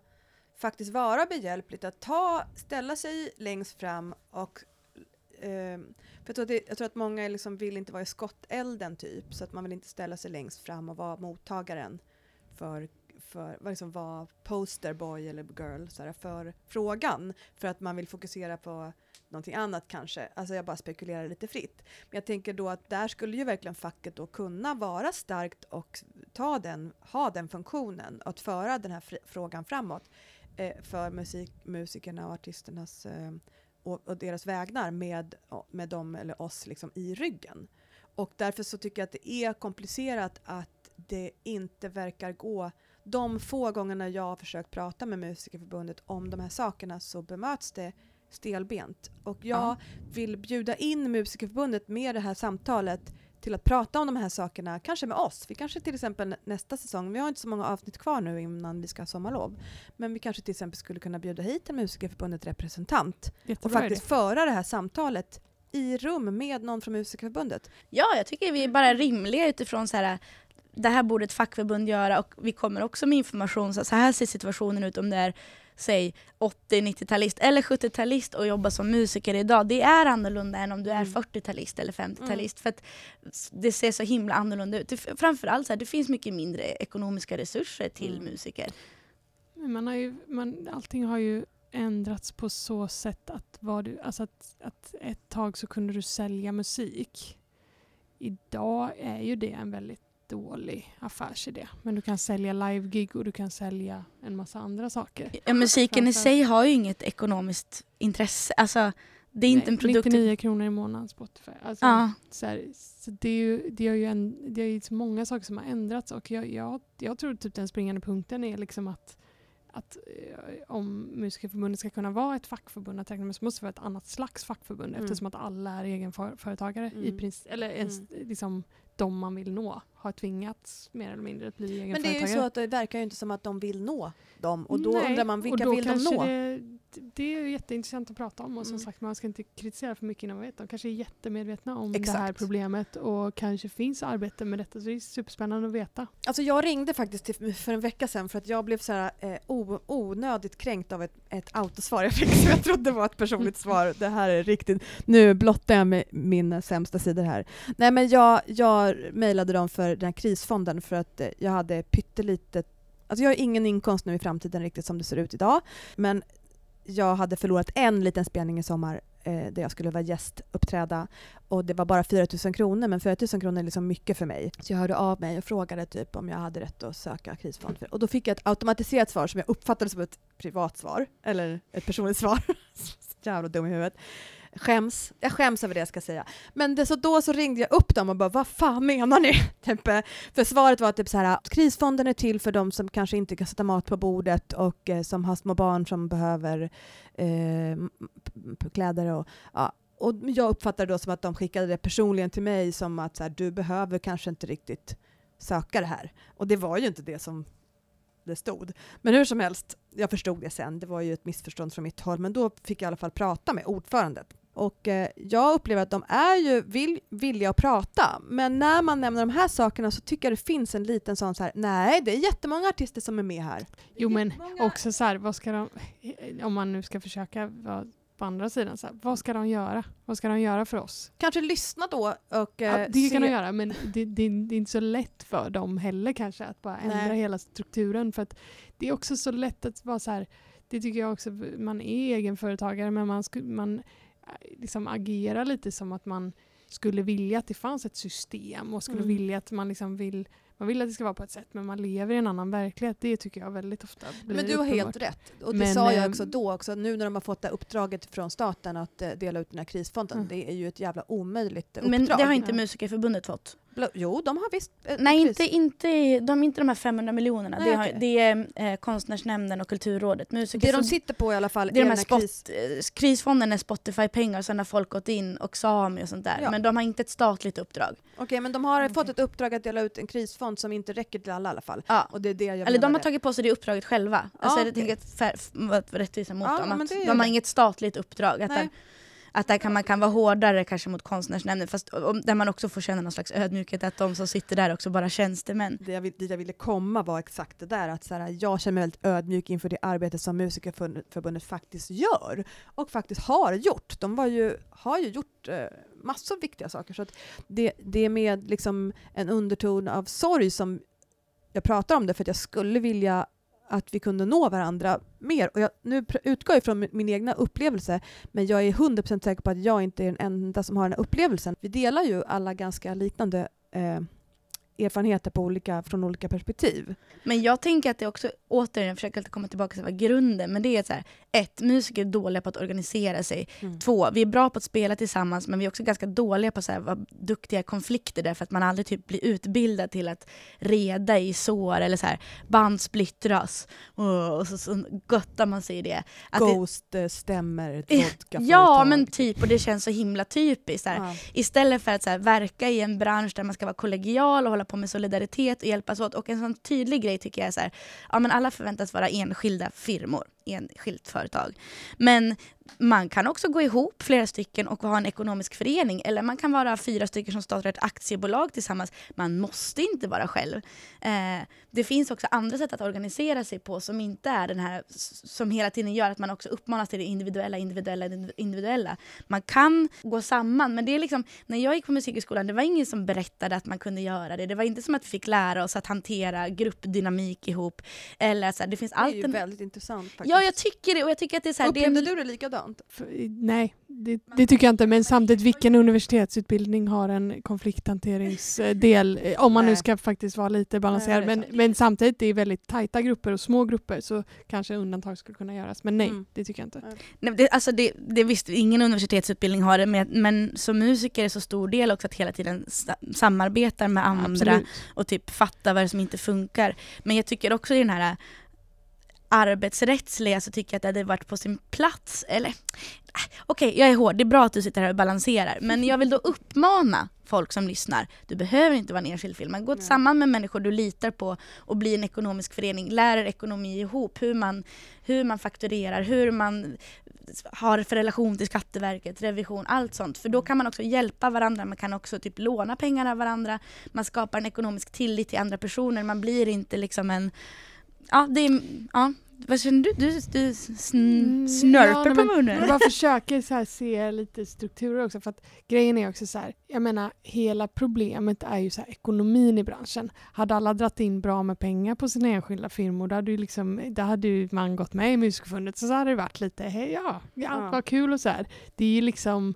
B: faktiskt vara behjälpligt att ta, ställa sig längst fram och för jag, tror att det, jag tror att många liksom vill inte vara i skottelden typ, så att man vill inte ställa sig längst fram och vara mottagaren för, för vad liksom vara posterboy eller girl så här, för frågan, för att man vill fokusera på någonting annat kanske. Alltså jag bara spekulerar lite fritt. Men jag tänker då att där skulle ju verkligen facket då kunna vara starkt och ta den, ha den funktionen, att föra den här frågan framåt eh, för musik, musikerna och artisternas eh, och, och deras vägnar med, med dem eller oss liksom i ryggen. Och därför så tycker jag att det är komplicerat att det inte verkar gå de få gångerna jag har försökt prata med Musikerförbundet om de här sakerna så bemöts det stelbent. Och jag
A: Ja.
B: vill bjuda in Musikerförbundet med det här samtalet till att prata om de här sakerna, kanske med oss. Vi kanske till exempel nästa säsong, vi har inte så många avsnitt kvar nu innan vi ska ha sommarlov, men vi kanske till exempel skulle kunna bjuda hit en Musikerförbundet representant och
C: Jättebra
B: faktiskt föra det här samtalet i rum med någon från Musikerförbundet.
A: Ja, jag tycker vi är bara rimliga utifrån så här, det här borde ett fackförbund göra och vi kommer också med information. Så så här ser situationen ut om det är säg 80-90-talist eller 70-talist och jobbar som musiker idag. Det är annorlunda än om du är
B: Mm.
A: 40-talist eller 50-talist. För att det ser så himla annorlunda ut. Det- Framförallt så här, det finns mycket mindre ekonomiska resurser till
B: Mm.
A: musiker.
C: Man har ju, man, allting har ju ändrats på så sätt att, var du, alltså att, att ett tag så kunde du sälja musik. Idag är ju det en väldigt dålig affärsidé. Men du kan sälja live-gig och du kan sälja en massa andra saker.
A: Ja, musiken i sig har ju inget ekonomiskt intresse. Alltså, det är inte
C: Nej,
A: en produkt...
C: 99 kronor i månaden Spotify. Alltså,
A: Ja.
C: så här, så det är ju, det är ju, en, det är ju så många saker som har ändrats och jag, jag, jag tror typ den springande punkten är liksom att, att eh, om Musikerförbundet ska kunna vara ett fackförbund att räkna med så måste det vara ett annat slags fackförbund
B: Mm.
C: eftersom att alla är egenföretagare i
B: Mm.
C: princip, eller ens, liksom de man vill nå har tvingats mer eller mindre att bli
B: Men det
C: egenföretagare.
B: är ju så att det verkar ju inte som att de vill nå dem och då
C: Nej,
B: undrar man vilka vill de nå?
C: Det, det är ju jätteintressant att prata om och som
B: Mm.
C: sagt man ska inte kritisera för mycket innan man vet. De kanske är jättemedvetna om det
B: Exakt.
C: här problemet och kanske finns arbete med detta så det är superspännande att veta.
B: Alltså jag ringde faktiskt till, för en vecka sedan för att jag blev så här, eh, onödigt kränkt av ett, ett autosvar jag fick som jag trodde var ett personligt svar. Det här är riktigt, nu blottar jag med mina sämsta sidor här. Nej men jag, jag mejlade dem för den här krisfonden för att eh, jag hade pyttelitet, alltså jag har ingen inkomst nu i framtiden riktigt som det ser ut idag, men jag hade förlorat en liten spelning i sommar eh, där jag skulle vara gästuppträda och det var bara 4 000 kronor men 4 000 kronor är liksom mycket för mig. Så jag hörde av mig och frågade typ om jag hade rätt att söka krisfond. För, och då fick jag ett automatiserat svar som jag uppfattade som ett privat svar eller ett personligt svar. Så Jävla dum i huvudet. Skäms. Jag skäms över det jag ska säga. Men det, så då så ringde jag upp dem och bara vad fan menar ni? Typ, eh, för svaret var typ så här krisfonden är till för de som kanske inte kan sätta mat på bordet och eh, som har små barn som behöver eh, kläder och ja, och jag uppfattade då som att de skickade det personligen till mig som att så här, du behöver kanske inte riktigt söka det här. Och det var ju inte det som det stod. Men hur som helst, jag förstod det sen. Det var ju ett missförstånd från mitt håll. Men då fick jag i alla fall prata med ordförandet och eh, jag upplever att de är ju vill, villiga att prata, men när man nämner de här sakerna så tycker jag det finns en liten sån så här, nej det är jättemånga artister som är med här.
C: Jo men också så här, vad ska de, om man nu ska försöka vara på andra sidan, så här, vad ska de göra? Vad ska de göra för oss?
B: Kanske lyssna då och eh,
C: Ja, det kan
B: se-
C: de göra men det, det, det är inte så lätt för dem heller kanske att bara ändra
B: Nej.
C: hela strukturen för att det är också så lätt att vara så här, det tycker jag också, man är egenföretagare men man, sku, man liksom agerar lite som att man skulle vilja att det fanns ett system och skulle
B: Mm.
C: vilja att man liksom vill man vill att det ska vara på ett sätt men man lever i en annan verklighet. Det tycker jag väldigt ofta blir
B: Men du har
C: uppenbart.
B: helt rätt. Och det
C: Men,
B: sa jag
C: ehm,
B: också då, också, nu när de har fått det uppdraget från staten att eh, dela ut den här krisfonden.
C: Mm.
B: Det är ju ett jävla omöjligt uppdrag.
A: Men det har inte. Musikerförbundet fått.
B: Jo, de har visst eh,
A: Nej, inte, inte, de, inte de här 500 miljonerna.
B: Nej,
A: det, har,
B: okej.
A: det är eh, Konstnärsnämnden och Kulturrådet.
B: Det de sitter på i alla fall
A: det är de här spot,
B: kris...
A: eh, krisfonden är Spotify-pengar och sen har folk gått in och Sami och sånt där.
B: Ja.
A: Men de har inte ett statligt uppdrag.
B: Okej, men de har
A: Okej.
B: fått ett uppdrag att dela ut en krisfond som inte räcker till alla i alla fall.
A: Ja.
B: Och det är det jag
A: Eller de har
B: menade.
A: tagit på sig det uppdraget själva.
B: Ja,
A: alltså, jag
B: okej.
A: tänker att vara rättvisa mot
B: Ja,
A: dem. Att
B: det
A: de har
B: det.
A: inget statligt uppdrag. Att, att där kan man kan vara hårdare kanske mot konstnärsnämnden. Fast om, där man också får känna någon slags ödmjukhet att de som sitter där också bara är tjänstemän.
B: Det jag, vill- dit jag ville komma var exakt det där att så här, jag känner mig väldigt ödmjuk inför det arbete som Musikerförbundet faktiskt gör och faktiskt har gjort. De var ju, har ju gjort eh, massor av viktiga saker. Så att det, det är med liksom en underton av sorg som jag pratar om det för att jag skulle vilja att vi kunde nå varandra mer. Och jag, nu utgår jag från min, min egna upplevelse, men jag är 100% säker på att jag inte är den enda som har den här upplevelsen. Vi delar ju alla ganska liknande eh, erfarenheter på olika, från olika perspektiv.
A: Men jag tänker att det också, återigen, jag försöker alltid komma tillbaka till vad grunden, men det är så här, ett, musiker är dåliga på att organisera sig. Två, vi är bra på att spela tillsammans men vi är också ganska dåliga på att vara duktiga i konflikter därför att man aldrig typ blir utbildad till att reda i sår eller så här, band splittras och, och så, så göttar man sig i det. Att det
B: Ghost eh, stämmer ett vodkaföretag.
A: ja men typ, och det känns så himla typiskt. Så här.
B: Ja.
A: Istället för att så verka i en bransch där man ska vara kollegial och hålla på med solidaritet och hjälpas åt. Och en sån tydlig grej tycker jag är så här, ja men alla förväntas vara enskilda firmor, enskilt företag. Men man kan också gå ihop flera stycken och ha en ekonomisk förening. Eller man kan vara fyra stycken som startar ett aktiebolag tillsammans. Man måste inte vara själv. Eh, det finns också andra sätt att organisera sig på som inte är den här som hela tiden gör att man också uppmanas till det individuella, individuella, individuella. Man kan gå samman, men det är liksom, när jag gick på musikhögskolan, det var ingen som berättade att man kunde göra det. Det var inte som att vi fick lära oss att hantera gruppdynamik ihop. Eller så här, det finns
B: Det är ju väldigt intressant faktiskt.
A: Ja, jag tycker det. Och jag tycker att det är så här, det är
B: Upplevde
A: en-
B: du det likadant?
C: För, nej, det, det tycker jag inte. Men samtidigt, vilken universitetsutbildning har en konflikthanteringsdel? eh, Om man nu
B: Nej.
C: ska faktiskt vara lite balanserad.
B: det är
C: men, men samtidigt, det är väldigt tajta grupper och små grupper så kanske undantag skulle kunna göras. Men nej,
B: Mm.
C: det tycker jag inte.
A: Nej, det, alltså det, det visst, ingen universitetsutbildning har det, men, men som musiker är så stor del också att hela tiden sa, samarbetar med andra
C: Absolut.
A: och typ fatta vad det som inte funkar. Men jag tycker också i den här arbetsrättsliga så tycker jag att det hade varit på sin plats, eller äh, okej jag är hård, det är bra att du sitter här och balanserar, men jag vill då uppmana folk som lyssnar, du behöver inte vara en enskild film, men gå
B: Nej.
A: samman med människor du litar på och bli en ekonomisk förening, lär er ekonomi ihop, hur man, hur man fakturerar, hur man har för relation till Skatteverket, revision, allt sånt. För då kan man också hjälpa varandra, man kan också typ låna pengar av varandra, man skapar en ekonomisk tillit till andra personer, man blir inte liksom en... Ja, det är... Ja. Vad känner du? Du, du sn
C: Mm,
A: snörper
C: ja,
A: på munnen.
C: Jag bara försöker så se lite strukturer också. För att grejen är också så här, jag menar hela problemet är ju så här, ekonomin i branschen. Hade alla dratt in bra med pengar på sina enskilda firmor, då hade ju, liksom, då hade ju man gått med i Musikerförbundet så, så hade det varit lite, hej ja, ja,
B: Ja.
C: vad kul och så här. Det är ju liksom,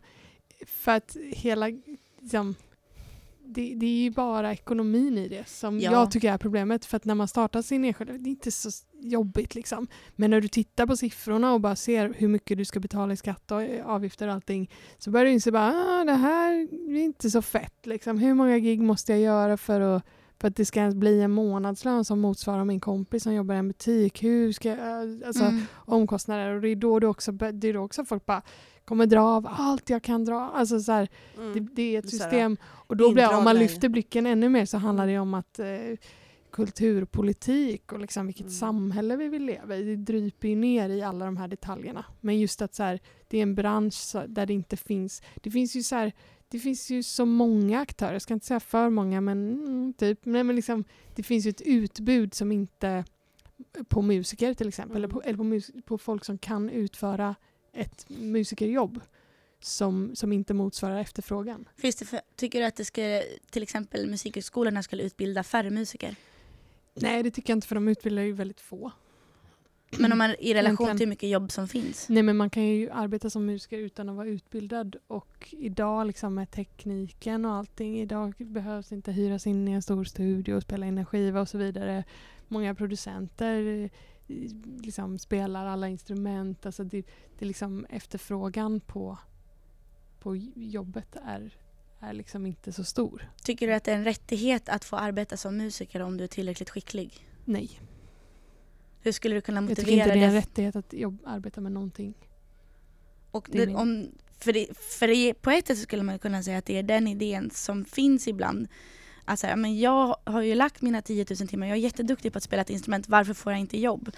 C: för att hela, liksom, det, det är ju bara ekonomin i det som
A: Ja.
C: jag tycker är problemet. För att när man startar sin enskilda, det är inte så jobbigt liksom. Men när du tittar på siffrorna och bara ser hur mycket du ska betala i skatt och avgifter och allting så börjar du inse bara ah, det här är inte så fett. Liksom. Hur många gig måste jag göra för att, för att det ska bli en månadslön som motsvarar min kompis som jobbar i en butik? Hur ska jag, alltså,
A: Mm.
C: omkostnader och det är då, du också, det är då också folk bara kommer dra av allt jag kan dra. Alltså så här, det,
B: Mm.
C: det är ett system och då blir, om man lyfter blicken ännu mer så handlar det om att eh, kulturpolitik och liksom vilket
B: Mm.
C: samhälle vi vill leva i. Det dryper ju ner i alla de här detaljerna. Men just att så här, det är en bransch där det inte finns... Det finns ju så här, det finns ju så många aktörer, jag ska inte säga för många men mm, typ. Nej, men liksom, det finns ju ett utbud som inte på musiker till exempel, eller, på, eller på, mus, på folk som kan utföra ett musikerjobb som, som inte motsvarar efterfrågan.
A: Finns det för, tycker du att det ska, till exempel musikhögskolorna skulle utbilda färre musiker?
C: Nej, det tycker jag inte för de utbildar ju väldigt få.
A: Men om man i relation till hur mycket jobb som finns?
C: Nej men man kan ju arbeta som musiker utan att vara utbildad och idag liksom med tekniken och allting, idag behövs inte hyras in i en stor studio och spela in en skiva och så vidare. Många producenter liksom spelar alla instrument, alltså det, det liksom efterfrågan på, på jobbet är, är liksom inte så stor.
A: Tycker du att det är en rättighet att få arbeta som musiker om du är tillräckligt skicklig?
C: Nej,
A: Hur skulle du kunna
C: jag tycker
A: motivera
C: inte det är en
A: det?
C: rättighet att jobb, arbeta med någonting.
A: Och
C: Det
A: det, om, för det, för det, på ett sätt skulle man kunna säga att det är den idén som finns ibland. Alltså, ja, men jag har ju lagt mina 10 000 timmar, jag är jätteduktig på att spela ett instrument, varför får jag inte jobb?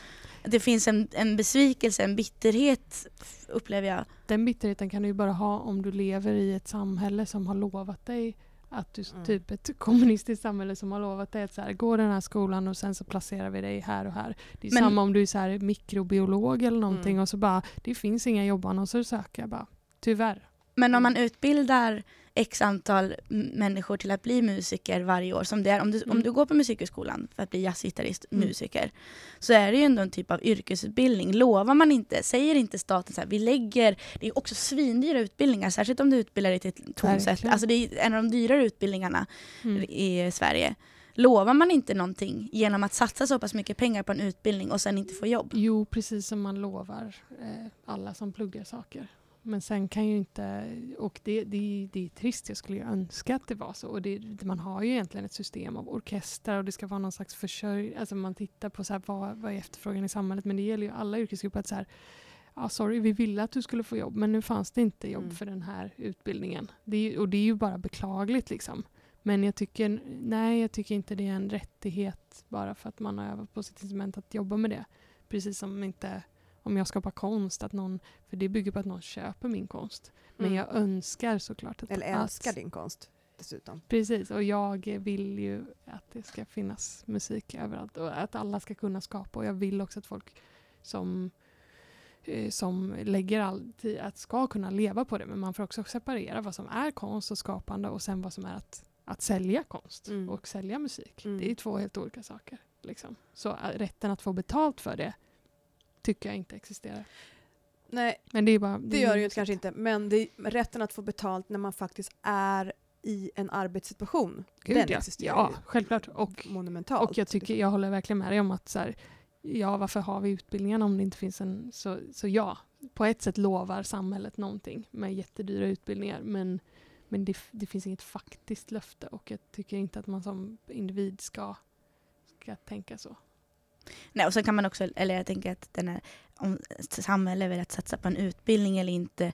A: Det finns en, en besvikelse, en bitterhet upplever jag.
C: Den bitterheten kan du ju bara ha om du lever i ett samhälle som har lovat dig att du,
B: Mm.
C: typ ett kommunistiskt samhälle som har lovat dig att så här, gå den här skolan och sen så placerar vi dig här och här. Det är
A: Men-
C: samma om du är så här mikrobiolog eller någonting
B: Mm.
C: och så bara, det finns inga jobbannonser att söka. Bara, tyvärr.
A: Men om man utbildar x antal människor till att bli musiker varje år, som det är, om du, om
C: Mm.
A: du går på musikhögskolan för att bli jazzgitarrist,
C: Mm.
A: musiker, så är det ju ändå en typ av yrkesutbildning. Lovar man inte, säger inte staten så här, vi lägger, det är också svindyra utbildningar, särskilt om du utbildar dig till tonsätt. Alltså det är en av de dyrare utbildningarna
C: Mm.
A: i Sverige. Lovar man inte någonting genom att satsa så pass mycket pengar på en utbildning och sen inte få jobb?
C: Jo, precis som man lovar eh, alla som pluggar saker. Men sen kan ju inte, och det, det, det är trist, jag skulle ju önska att det var så. Och det, man har ju egentligen ett system av orkestrar och det ska vara någon slags försörjning, alltså man tittar på så här, vad, vad är efterfrågan i samhället, men det gäller ju alla yrkesgrupper att så här, ja sorry, vi ville att du skulle få jobb, men nu fanns det inte jobb
B: Mm.
C: för den här utbildningen. Det och det är ju bara beklagligt liksom. Men jag tycker, nej jag tycker inte det är en rättighet bara för att man har övat på sitt instrument att jobba med det. Precis som inte om jag skapar konst, att någon, för det bygger på att någon köper min konst. Men
B: Mm.
C: jag önskar såklart att...
B: Eller
C: att,
B: älskar din konst dessutom.
C: Precis, och jag vill ju att det ska finnas musik överallt och att alla ska kunna skapa. Och jag vill också att folk som, eh, som lägger all tid, att ska kunna leva på det. Men man får också separera vad som är konst och skapande och sen vad som är att, att sälja konst
B: Mm.
C: och sälja musik.
B: Mm.
C: Det är två helt olika saker. Liksom. Så äh, rätten att få betalt för det tycker jag inte existerar.
B: Nej,
C: Men det är bara...
B: det gör det ju kanske inte. Men det rätten att få betalt när man faktiskt är i en arbetssituation.
C: Gud,
B: den
C: ja.
B: existerar
C: ja,
B: ju.
C: självklart. Och,
B: Monumentalt.
C: och jag, tycker, jag håller verkligen med dig om att så här, ja, varför har vi utbildningarna om det inte finns en... Så, så ja, på ett sätt lovar samhället någonting med jättedyra utbildningar. Men, men det, det finns inget faktiskt löfte och jag tycker inte att man som individ ska, ska tänka så.
A: Nej, och sen kan man också, eller jag tänker att den här, om samhället väljer att satsa på en utbildning eller inte.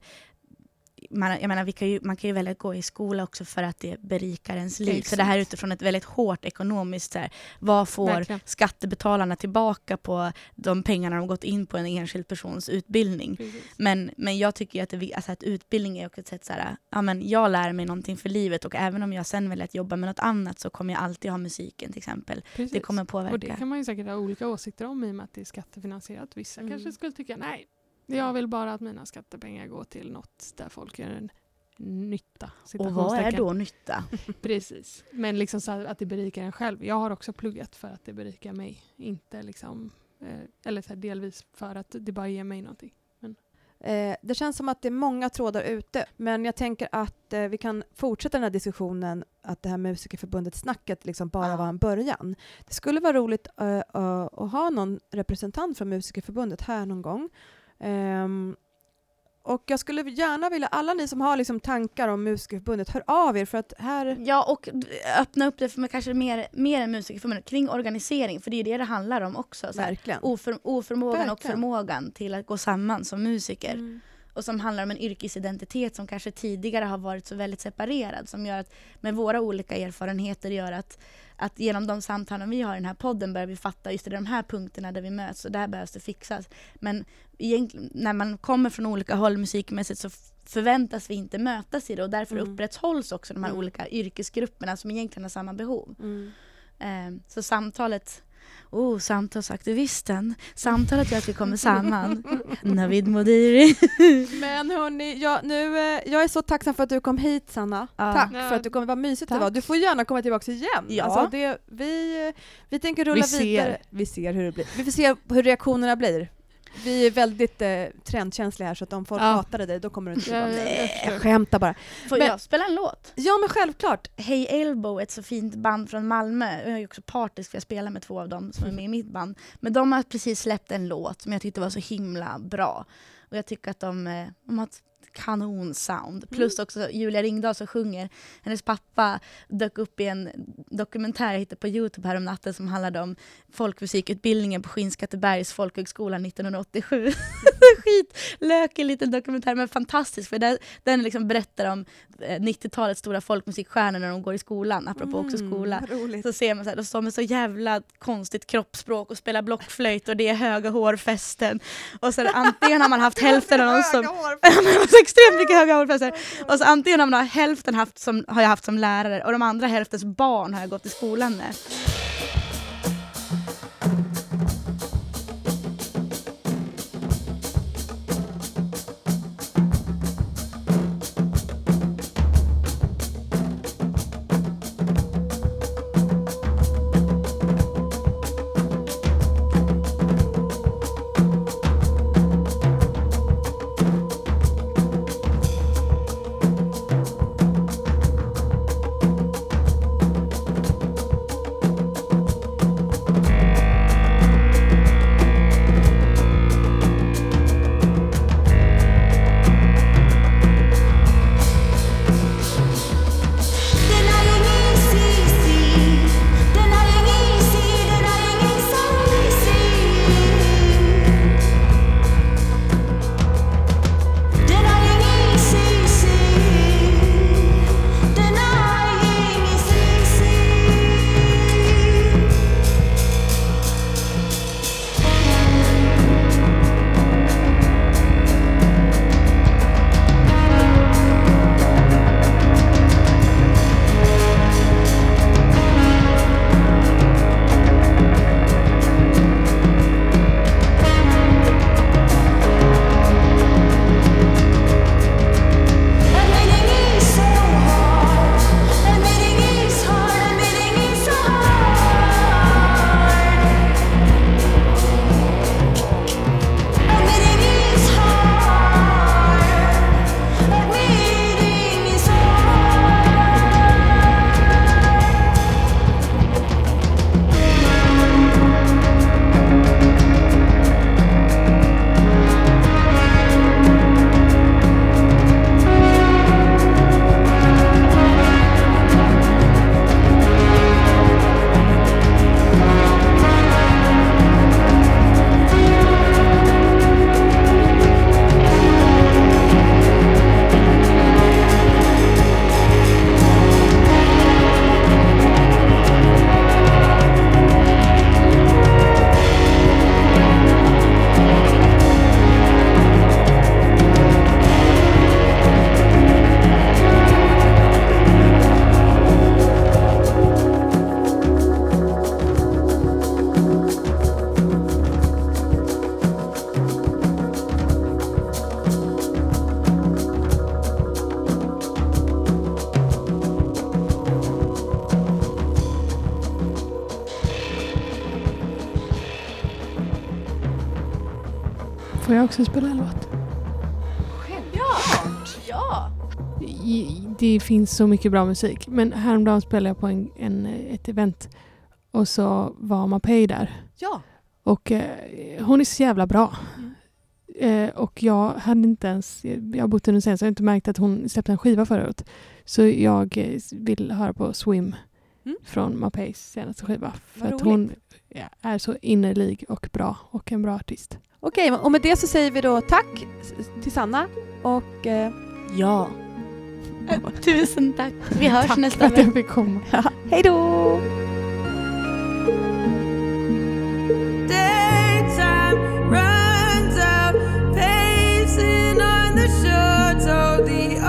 A: Man, jag menar, kan ju, man kan ju välja att gå i skola också för att det berikar ens liv. Så
C: Exakt.
A: det här är utifrån ett väldigt hårt ekonomiskt, så här, vad får
C: Verkligen.
A: skattebetalarna tillbaka på de pengarna de gått in på en enskild persons utbildning?
C: Precis.
A: Men, men jag tycker att, det, alltså att utbildning är också ett sätt så här, ja men jag lär mig någonting för livet och även om jag sen väljer att jobba med något annat så kommer jag alltid ha musiken till exempel.
C: Precis.
A: Det kommer påverka.
C: Och det kan man ju säkert ha olika åsikter om i och med att det är skattefinansierat. Vissa
B: Mm.
C: kanske skulle tycka nej, jag vill bara att mina skattepengar går till något där folk gör en nytta.
A: och vad är då nytta?
C: Precis. Men liksom så att det berikar en själv. Jag har också pluggat för att det berikar mig. Inte liksom, eh, eller så delvis för att det bara ger mig någonting.
B: Eh, det känns som att det är många trådar ute, men jag tänker att eh, vi kan fortsätta den här diskussionen, att det här Musikerförbundet-snacket liksom bara
A: Ja.
B: var en början. Det skulle vara roligt att ha någon representant från Musikerförbundet här någon gång. Ehm, och jag skulle gärna vilja, alla ni som har liksom tankar om Musikerförbundet, hör av er för att här...
A: Ja, och öppna upp det för kanske mer, mer än Musikerförbundet kring organisering, för det är det det handlar om också. Så här, oför, oförmågan och
B: Verkligen.
A: förmågan till att gå samman som musiker.
B: Mm.
A: Och som handlar om en yrkesidentitet som kanske tidigare har varit så väldigt separerad. Som gör att med våra olika erfarenheter gör att, att genom de samtalen vi har i den här podden börjar vi fatta just det, de här punkterna där vi möts och där behövs det fixas. Men när man kommer från olika håll musikmässigt så förväntas vi inte mötas i det och därför
B: Mm.
A: upprätthålls också de här
B: Mm.
A: olika yrkesgrupperna som egentligen har samma behov.
B: Mm.
A: Eh, så samtalet, oh samtalsaktivisten, samtalet gör att vi kommer samman. Navid Modiri.
B: Men hörni, jag, nu, eh, jag är så tacksam för att du kom hit Sanna.
A: Ja.
B: Tack
C: Ja.
B: för att du kom, vad mysigt det
A: Tack.
B: var. Du får gärna komma tillbaka igen.
A: Ja.
B: Alltså det, vi, vi tänker rulla
C: Vi ser.
B: vidare. Vi ser hur det blir. Vi får se hur reaktionerna blir. Vi är väldigt eh, trendkänsliga här så att om folk
C: Ja.
B: hatade dig då kommer du inte
C: Jag förstår.
B: skämtar bara.
A: Får
B: Men-
A: jag spela en låt?
B: Ja men självklart.
A: Hey Elbow, ett så fint band från Malmö. Jag är ju också partisk för jag spelar med två av dem som är med i mitt band. Men de har precis släppt en låt som jag tyckte var så himla bra. Och jag tycker att de, eh, de har ett kanonsound. Plus också Julia Ringdahl som sjunger. Hennes pappa dök upp i en dokumentär jag hittade på Youtube här om natten som handlade om folkmusikutbildningen på Skinnskattebergs folkhögskola 1987. Skitlökig liten dokumentär men fantastisk för där, den liksom berättar om eh, 90-talets stora folkmusikstjärnor när de går i skolan, apropå också skola.
B: Mm, vad roligt.
A: Så ser man så här, de står med så jävla konstigt kroppsspråk och spelar blockflöjt och det är höga hårfästen. Och så antingen har man haft hälften av dem som... Extremt mycket höga hårfästen. Och så antingen har man hälften haft som, har jag haft som lärare och de andra hälftens barn har jag gått i skolan med.
C: Också spela en låt?
A: Ja!
C: I- Det finns så mycket bra musik. Men häromdagen spelade jag på en, en, ett event och så var Mapei där.
B: Ja.
C: Och eh, hon är så jävla bra. Eh, och jag hade inte ens, jag har bott i sen så jag har inte märkt att hon släppte en skiva förra året. Så jag eh, vill höra på Swim
B: Mm.
C: från Mapeis senaste skiva. För
B: Vad
C: att
B: roligt.
C: hon ja, är så innerlig och bra och en bra artist.
B: Okej, och med det så säger vi då tack till Sanna och... Eh,
A: ja. Tusen tack. Vi hörs
C: tack
A: nästa vecka.
C: Tack för att jag fick komma. Ja.
B: Hej då! Daytime runs out, pacing on the shores of the